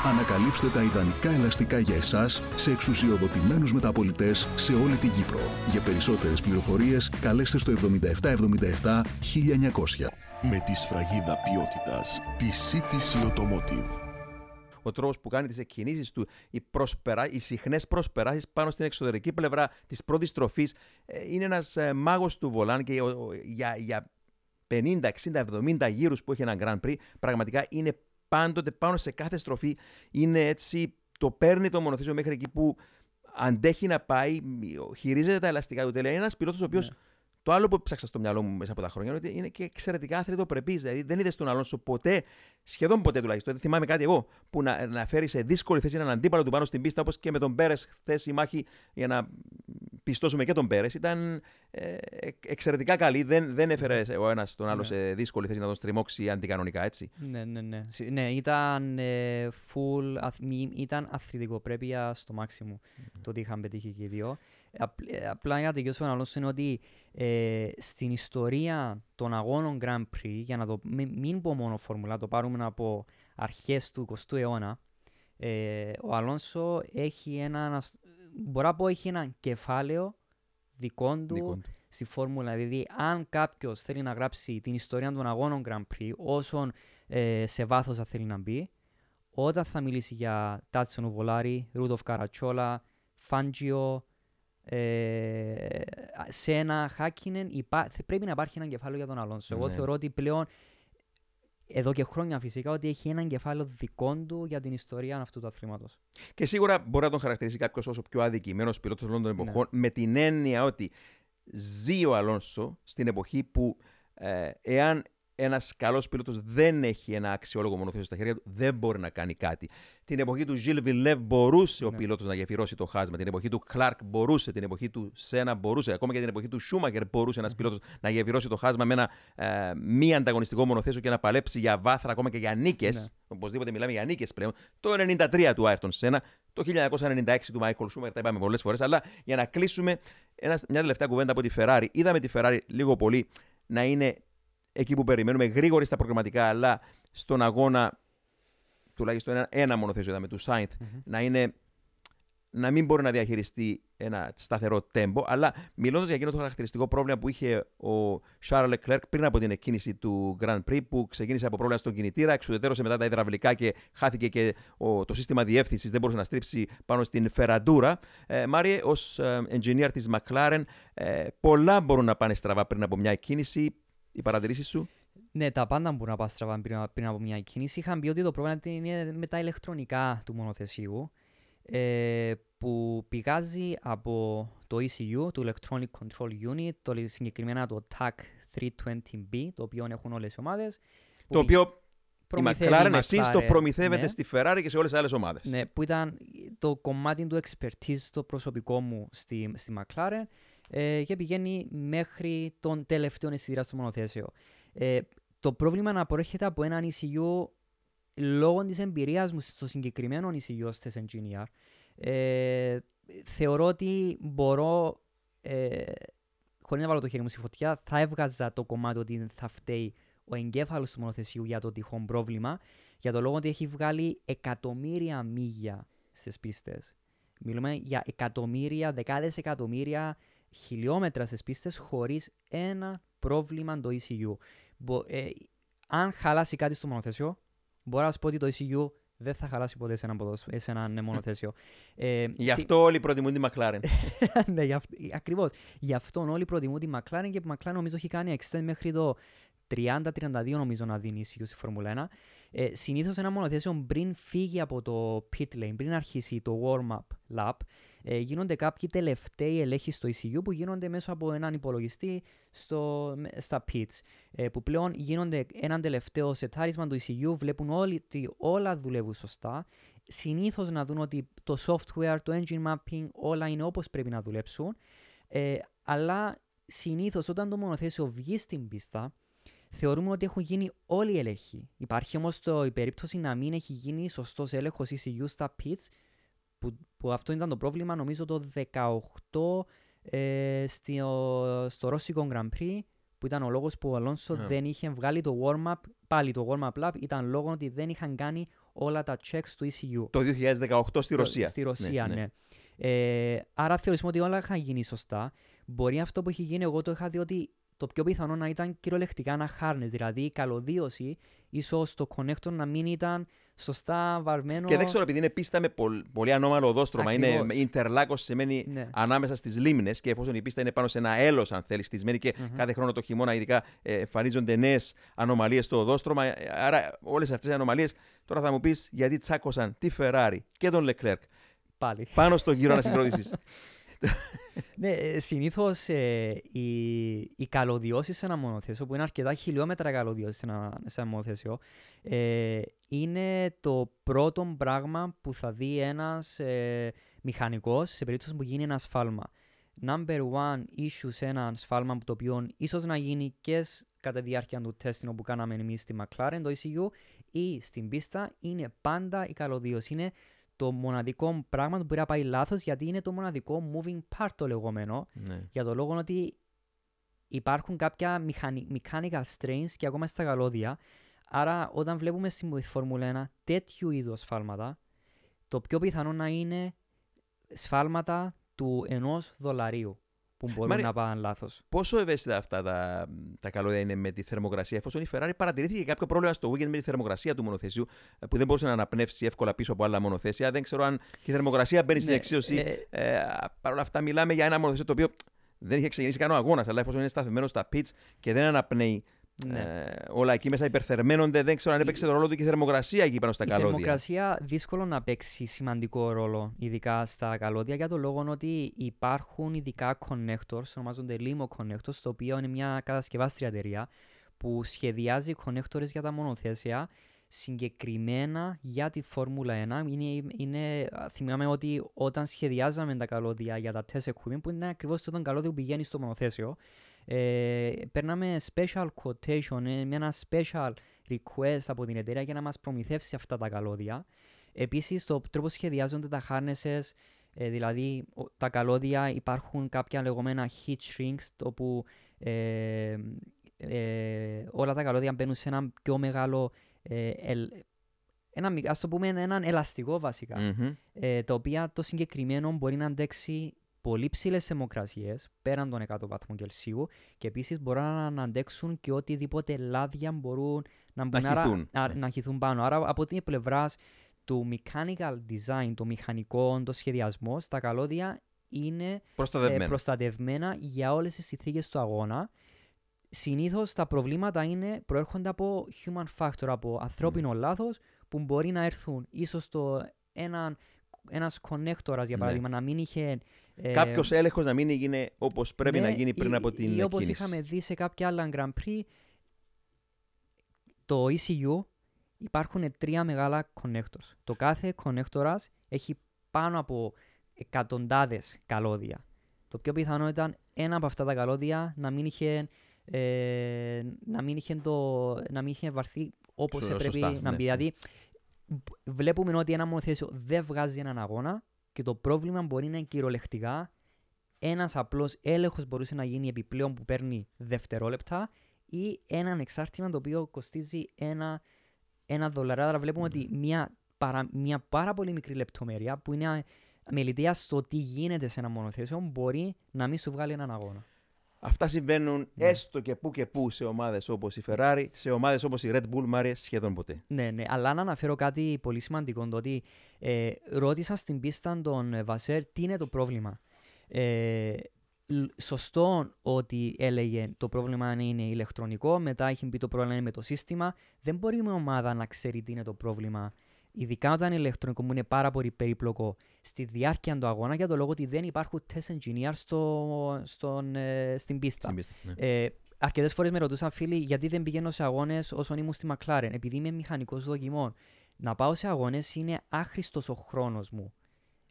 Ανακαλύψτε τα ιδανικά ελαστικά για εσάς σε εξουσιοδοτημένους μεταπολιτές σε όλη την Κύπρο. Για περισσότερες πληροφορίες καλέστε στο 7777 1900. Με τη σφραγίδα ποιότητας τη CTC Automotive. ο τρόπος που κάνει τις εκκινήσεις του, οι, προσπερα... οι συχνές προσπεράσεις πάνω στην εξωτερική πλευρά της πρώτης στροφή. είναι ένας ε, μάγος του βολάν και ο- ο- για, για 50, 60, 70 γύρους που έχει ένα Grand Prix, πραγματικά είναι πάντοτε πάνω σε κάθε στροφή. Είναι έτσι, το παίρνει το μονοθέσιο μέχρι εκεί που αντέχει να πάει, χειρίζεται τα ελαστικά του τέλεια. Είναι ένας πιλότος ο οποίος. Ναι. Το άλλο που ψάξα στο μυαλό μου μέσα από τα χρόνια είναι ότι είναι και εξαιρετικά αθλητοπρεπή. Δηλαδή δεν είδες τον Αλόνσο ποτέ, σχεδόν ποτέ τουλάχιστον, δεν θυμάμαι κάτι εγώ, που να, να φέρει σε δύσκολη θέση έναν αντίπαλο του πάνω στην πίστα, όπως και με τον Πέρες χθες η μάχη για να πιστώσουμε και τον Πέρες. Ήταν ε, εξαιρετικά καλή. Δεν, δεν έφερες ο ένας τον άλλο Ναι. σε δύσκολη θέση να τον στριμώξει αντικανονικά, έτσι. Ναι, ναι, ναι. Συ- Ναι, ήταν ε, full, αθ- μη- ήταν αθλητικοπρέπεια στο maximum το ότι είχαν πετύχει και οι δύο. Απ- ε, απλά για να τελειώσω να είναι ότι ε, στην ιστορία των αγώνων Grand Prix, για να το μην, μην πω μόνο φόρμουλα, το πάρουμε από αρχές του 20ου αιώνα, ε, ο Αλόνσο έχει ένα, ανασ- μπορώ να πω έχει ένα κεφάλαιο δικό του, Δικό του. στη φόρμουλα. Δηλαδή, αν κάποιος θέλει να γράψει την ιστορία των αγώνων Grand Prix, όσον ε, σε βάθος θα θέλει να μπει, όταν θα μιλήσει για Τάτσον Ουβολάρη, Ρούντοφ Καρατσόλα, Φάντζιο, ε, Σένα, Χάκινεν, υπά... θε- πρέπει να υπάρχει ένα κεφάλαιο για τον Αλόνσο. Εγώ Ναι. θεωρώ ότι πλέον εδώ και χρόνια φυσικά ότι έχει ένα κεφάλαιο δικό του για την ιστορία αυτού του αθλήματος. Και σίγουρα μπορεί να τον χαρακτηρίσει κάποιος ω ο πιο αδικημένος πιλότος όλων των Ναι. εποχών, με την έννοια ότι ζει ο Αλόνσο στην εποχή που ε, εάν ένας καλός πιλότος δεν έχει ένα αξιόλογο μονοθέσιο στα χέρια του, δεν μπορεί να κάνει κάτι. Την εποχή του Ζιλ Βιλεύ μπορούσε ο Ναι. πιλότος να γεφυρώσει το χάσμα. Την εποχή του Κλάρκ μπορούσε. Την εποχή του Σένα μπορούσε. Ακόμα και την εποχή του Σούμακερ μπορούσε ένας πιλότος να γεφυρώσει το χάσμα με ένα ε, μη ανταγωνιστικό μονοθέσιο και να παλέψει για βάθρα, ακόμα και για νίκες. Ναι. Οπωσδήποτε μιλάμε για νίκες πλέον. Το 93 του Άιρτον Σένα, το 1996 του Μάικλ Σούμερ, τα είπαμε πολλές φορές. Αλλά για να κλείσουμε, ένας, μια τελευταία κουβέντα από τη Ferrari. Είδαμε τη Ferrari λίγο πολύ να είναι εκεί που περιμένουμε, γρήγορη στα προγραμματικά, αλλά στον αγώνα τουλάχιστον ένα, ένα μονοθέσιο είδαμε του Σάινθ να είναι να μην μπορεί να διαχειριστεί ένα σταθερό τέμπο, αλλά μιλώντας για εκείνο το χαρακτηριστικό πρόβλημα που είχε ο Charles Leclerc πριν από την εκκίνηση του Grand Prix, που ξεκίνησε από πρόβλημα στον κινητήρα, εξουδετερώσε μετά τα υδραυλικά και χάθηκε και ο, το σύστημα διεύθυνσης, δεν μπορούσε να στρίψει πάνω στην φεραντούρα. Ε, Μάριε, ως engineer της McLaren, ε, πολλά μπορούν να πάνε στραβά πριν από μια εκκίνηση. Οι παρατηρήσεις σου; Ναι, τα πάντα μπορούν να πάνε στραβά πριν, πριν από μια κίνηση. Είχαν πει ότι το πρόβλημα είναι με τα ηλεκτρονικά του μονοθεσίου ε, που πηγάζει από το ECU, το Electronic Control Unit, το συγκεκριμένα το TAC 320B, το οποίο έχουν όλες οι ομάδες. που Το πη- οποίο η προμηθεύει McLaren, η εσείς το McLaren, προμηθεύετε ναι. στη Ferrari και σε όλες τις άλλες ομάδες. Ναι, που ήταν το κομμάτι του expertise το προσωπικό μου στη, στη McLaren ε, και πηγαίνει μέχρι τον τελευταίο αισθητήρα στο μονοθέσιο. Ε, το πρόβλημα να προέρχεται από έναν ECU λόγω της εμπειρίας μου στο συγκεκριμένο ECU ως test engineer. Ε, θεωρώ ότι μπορώ, ε, χωρίς να βάλω το χέρι μου στη φωτιά, θα έβγαζα το κομμάτι ότι θα φταίει ο εγκέφαλος του μονοθεσιού για το τυχόν πρόβλημα, για το λόγο ότι έχει βγάλει εκατομμύρια μίλια στις πίστες. Μιλούμε για εκατομμύρια, δεκάδες εκατομμύρια χιλιόμετρα στις πίστες χωρίς ένα πρόβλημα το ECU. Μπο- ε, αν χαλάσει κάτι στο μονοθέσιο, μπορώ να σου πω ότι το ECU δεν θα χαλάσει ποτέ σε ένα, ποδόσφαιρο- σε ένα ναι, μονοθέσιο. Ε, Γι' συ- αυτό όλοι προτιμούν τη McLaren. ναι, γι' αυτό, ακριβώς. Γι' αυτόν όλοι προτιμούν τη McLaren και η McLaren νομίζω έχει κάνει extend μέχρι το 30-32 νομίζω να δίνει ίσιο στη Φόρμουλα 1. Ε, συνήθως ένα μονοθέσιο πριν φύγει από το pit lane, πριν αρχίσει το warm-up lap, ε, γίνονται κάποιοι τελευταίοι ελέγχοι στο ECU που γίνονται μέσω από έναν υπολογιστή στο, με- στα pits. Ε, που πλέον γίνονται έναν τελευταίο σετάρισμα του ECU, βλέπουν όλοι ότι όλα δουλεύουν σωστά. Συνήθως να δουν ότι το software, το engine mapping, όλα είναι όπως πρέπει να δουλέψουν. Ε, αλλά συνήθως όταν το μονοθέσιο βγει στην πίστα, θεωρούμε ότι έχουν γίνει όλοι οι έλεγχοι. Υπάρχει όμως το, η περίπτωση να μην έχει γίνει σωστός έλεγχος ECU στα pits, που, που αυτό ήταν το πρόβλημα νομίζω το 18 ε, στο, στο Ρώσικο Grand Prix που ήταν ο λόγος που ο Αλόνσο Α. δεν είχε βγάλει το warm-up, πάλι το warm-up lap ήταν λόγω ότι δεν είχαν κάνει όλα τα checks του ECU. Το 2018 στη Το- Ρωσία. Στη Ρωσία, ναι. Ε, άρα θεωρήσουμε ότι όλα είχαν γίνει σωστά. Μπορεί αυτό που έχει γίνει, εγώ το είχα δει ότι το πιο πιθανό να ήταν κυριολεκτικά ένα harness, δηλαδή η καλωδίωση, ίσω το connector να μην ήταν σωστά βαρμένο. Και δεν ξέρω, επειδή είναι πίστα με πολ- πολύ ανώμαλο οδόστρωμα, είναι Ακριβώς. interlagos σημαίνει Ναι. ανάμεσα στις λίμνες και εφόσον η πίστα είναι πάνω σε ένα έλος, αν θέλεις, στισμένη και Μμμ. κάθε χρόνο το χειμώνα, ειδικά ε, εμφανίζονται νέες ανομαλίες στο οδόστρωμα. ε, Άρα, όλες αυτές οι ανομαλίες τώρα θα μου πεις γιατί τσάκωσαν τη Ferrari και τον Leclerc Πάλι. πάνω στο γύρο ανασυγκρότησης. Ναι, συνήθως ε, οι, οι καλωδιώσεις σε ένα μονοθέσιο, που είναι αρκετά χιλιόμετρα καλωδιώσεις σε ένα, σε ένα μονοθέσιο, ε, είναι το πρώτο πράγμα που θα δει ένας ε, μηχανικός σε περίπτωση που γίνει ένα σφάλμα. Number one issue σε ένα σφάλμα που το οποίο ίσως να γίνει και σ- κατά τη διάρκεια του τεστ που κάναμε εμείς στη McLaren, το ECU, ή στην πίστα, είναι πάντα η καλωδίωση. Είναι το μοναδικό πράγμα που μπορεί να πάει λάθος γιατί είναι το μοναδικό moving part το λεγόμενο. ναι. Για το λόγο ότι υπάρχουν κάποια μηχανι- mechanical strains και ακόμα στα καλώδια. Άρα, όταν βλέπουμε στη Φόρμουλα 1 τέτοιου είδους σφάλματα, το πιο πιθανό να είναι σφάλματα του ενός δολαρίου που μπορούν Μάρι- να πάνε λάθος. Πόσο ευαίσθητα αυτά τα, τα καλώδια είναι με τη θερμοκρασία, εφόσον η Ferrari παρατηρήθηκε κάποιο πρόβλημα στο weekend με τη θερμοκρασία του μονοθεσιού ε, που δεν μπορούσε να αναπνεύσει εύκολα πίσω από άλλα μονοθέσια. Δεν ξέρω αν η θερμοκρασία μπαίνει στην Ναι, εξίσωση. ε, Ε, Παρ' όλα αυτά, μιλάμε για ένα μονοθέσιο το οποίο δεν είχε ξεκινήσει καν ο αγώνας, αλλά εφόσον είναι σταθμένο στα pitch και δεν αναπνέει Ναι. ε, όλα εκεί μέσα υπερθερμαίνονται, δεν ξέρω αν έπαιξε το ρόλο του και η θερμοκρασία εκεί πάνω στα η καλώδια. θερμοκρασία δύσκολο να παίξει σημαντικό ρόλο, ειδικά στα καλώδια, για το λόγο ότι υπάρχουν ειδικά connectors, ονομάζονται Limo Connectors, το οποίο είναι μια κατασκευάστρια εταιρεία που σχεδιάζει connectors για τα μονοθέσια συγκεκριμένα για τη Φόρμουλα 1. Είναι, είναι, θυμάμαι ότι όταν σχεδιάζαμε τα καλώδια για τα test equipment, που είναι ακριβώς το καλώδιο που πηγαίνει στο μονοθέσιο, ε, παίρναμε special quotation, ε, με ένα special request από την εταιρεία για να μας προμηθεύσει αυτά τα καλώδια. Επίσης, το τρόπο σχεδιάζονται τα harnesses, ε, δηλαδή ο- τα καλώδια υπάρχουν κάποια λεγόμενα heat shrinks, το που ε, ε, όλα τα καλώδια μπαίνουν σε ένα πιο μεγάλο, ε, ελ- ένα, μικ- ας το πούμε έναν ελαστικό βασικά Μμμ. ε, το οποίο το συγκεκριμένο μπορεί να αντέξει πολύ ψηλές θερμοκρασίες πέραν των 100 βαθμών Κελσίου και επίσης μπορούν να αντέξουν και οτιδήποτε λάδια μπορούν να, μπουν, άρα- χυθούν. α- Ναι. να χυθούν πάνω. Άρα από την πλευράς του mechanical design, το μηχανικό, το σχεδιασμό, τα καλώδια είναι ε, Προστατευμένο. προστατευμένα για όλες τις συνθήκες του αγώνα. Συνήθως τα προβλήματα είναι, προέρχονται από human factor, από ανθρώπινο λάθος που μπορεί να έρθουν ίσως το έναν ένας connectors για Ναι. παράδειγμα να μην είχε ε, Κάποιος έλεγχος να μην έγινε όπως πρέπει ναι, να γίνει πριν ή- από την ή όπως κίνηση. είχαμε δει σε κάποια άλλα Grand Prix το ECU υπάρχουν τρία μεγάλα connectors. Το κάθε connectors έχει πάνω από εκατοντάδες καλώδια. Το πιο πιθανό ήταν ένα από αυτά τα καλώδια να μην είχε, ε, να μην είχε, το, να μην είχε βαρθεί όπως Σω- έπρεπε σωστά, να ναι. μπει. Δηλαδή, β- βλέπουμε ότι ένα μονοθέσιο δεν βγάζει έναν αγώνα και το πρόβλημα μπορεί να είναι κυριολεκτικά ένας απλός έλεγχος μπορούσε να γίνει επιπλέον που παίρνει δευτερόλεπτα ή έναν εξάρτημα το οποίο κοστίζει ένα, ένα δολάριο. Άρα βλέπουμε ότι μια, παρα, μια πάρα πολύ μικρή λεπτομέρεια που είναι μελιτέα στο τι γίνεται σε ένα μονοθέσιο μπορεί να μην σου βγάλει έναν αγώνα. Αυτά συμβαίνουν Ναι. έστω και που και που σε ομάδες όπως η Ferrari, σε ομάδες όπως η Red Bull, Μάρια, σχεδόν ποτέ. Ναι, ναι, αλλά να αναφέρω κάτι πολύ σημαντικό, το ότι ε, ρώτησα στην πίστα τον ε, Βασέρ τι είναι το πρόβλημα. Ε, λ- σωστό ότι έλεγε το πρόβλημα είναι ηλεκτρονικό, μετά έχει πει το πρόβλημα είναι με το σύστημα. Δεν μπορεί μια ομάδα να ξέρει τι είναι το πρόβλημα, ειδικά όταν είναι ηλεκτρονικό μου είναι πάρα πολύ περίπλοκο στη διάρκεια του αγώνα για το λόγο ότι δεν υπάρχουν test engineers στο, στον, ε, στην πίστα. Στην πίστα, ναι. Ε, Αρκετές φορές με ρωτούσαν φίλοι γιατί δεν πηγαίνω σε αγώνες όσον ήμουν στη McLaren. Επειδή είμαι μηχανικός δοκιμών. Να πάω σε αγώνες είναι άχρηστος ο χρόνος μου.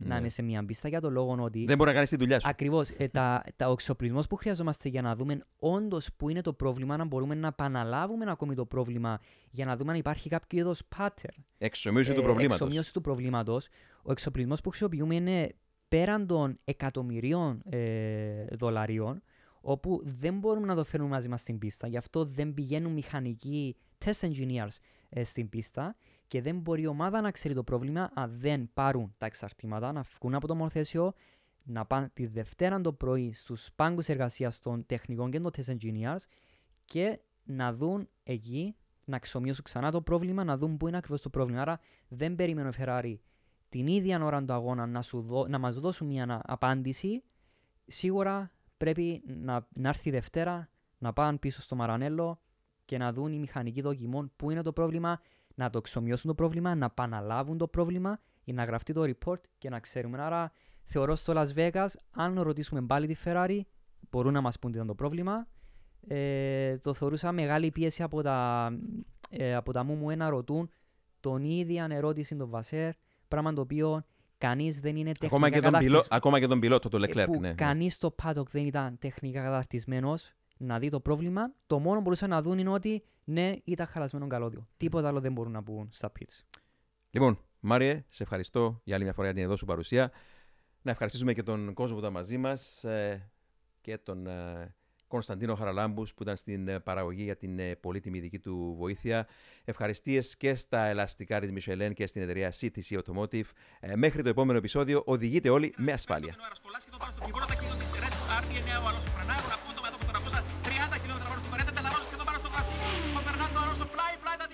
Να Ναι. είναι σε μια πίστα για τον λόγο ότι. Δεν μπορεί να κάνεις τη δουλειά σου. Ακριβώς. Ε, τα, τα, ο εξοπλισμός που χρειαζόμαστε για να δούμε όντως που είναι το πρόβλημα, να μπορούμε να επαναλάβουμε ακόμη το πρόβλημα για να δούμε αν υπάρχει κάποιο είδος pattern. Εξομοίωση του ε, προβλήματος. εξομοίωση του προβλήματος. Ο εξοπλισμός που χρησιμοποιούμε είναι πέραν των εκατομμυρίων ε, δολαρίων, όπου δεν μπορούμε να το φέρουμε μαζί μας στην πίστα. Γι' αυτό δεν πηγαίνουν μηχανικοί test engineers ε, στην πίστα και δεν μπορεί η ομάδα να ξέρει το πρόβλημα αν δεν πάρουν τα εξαρτήματα, να βγουν από το μονοθέσιο, να πάνε τη Δευτέρα το πρωί στους πάγκους εργασίας των τεχνικών και των test engineers και να δουν εκεί, να εξομοιώσουν ξανά το πρόβλημα, να δουν πού είναι ακριβώς το πρόβλημα. Άρα δεν περιμένω η Ferrari την ίδια ώρα του αγώνα να, σου δω, να μας δώσουν μια απάντηση. Σίγουρα πρέπει να, να έρθει η Δευτέρα, να πάνε πίσω στο Μαρανέλο και να δουν οι μηχανικοί δοκιμών πού είναι το πρόβλημα, να το εξομοιώσουν το πρόβλημα, να επαναλάβουν το πρόβλημα για να γραφτεί το report και να ξέρουμε. Άρα θεωρώ στο Las Vegas, αν ρωτήσουμε πάλι τη Ferrari, μπορούν να μας πούν τι ήταν το πρόβλημα. Ε, το θεωρούσα μεγάλη πίεση από τα, ε, από τα μου μου να ρωτούν τον ίδια ερώτηση τον Βασέρ, πράγμα το οποίο κανείς δεν είναι τεχνικά Ακόμα και, τον καταρτισ- πιλό, ακόμα και τον πιλότο, το ε, Leclerc. που ναι. κανείς στο paddock δεν ήταν τεχνικά καταρτισμένος να δει το πρόβλημα. Το μόνο που μπορούσαν να δουν είναι ότι ναι, ήταν χαλασμένο καλώδιο. Τίποτα άλλο δεν μπορούν να πούν στα pits. Λοιπόν, Μάριε, σε ευχαριστώ για άλλη μια φορά για την εδώ σου παρουσία. Να ευχαριστήσουμε και τον κόσμο που ήταν μαζί μας και τον ε, Κωνσταντίνο Χαραλάμπους που ήταν στην ε, παραγωγή για την ε, πολύτιμη δική του βοήθεια. Ευχαριστίες και στα ελαστικά τη Michelin και στην εταιρεία CTC Automotive. Ε, μέχρι το επόμενο επεισόδιο, οδηγείτε όλοι με ασφάλεια. 30 χιλιόμετρα πάνω στην παρέτα, τελαρώσει και το πάνω στο κρασί. Ο Φερνάντο Αρόσο πλάι, πλάι τα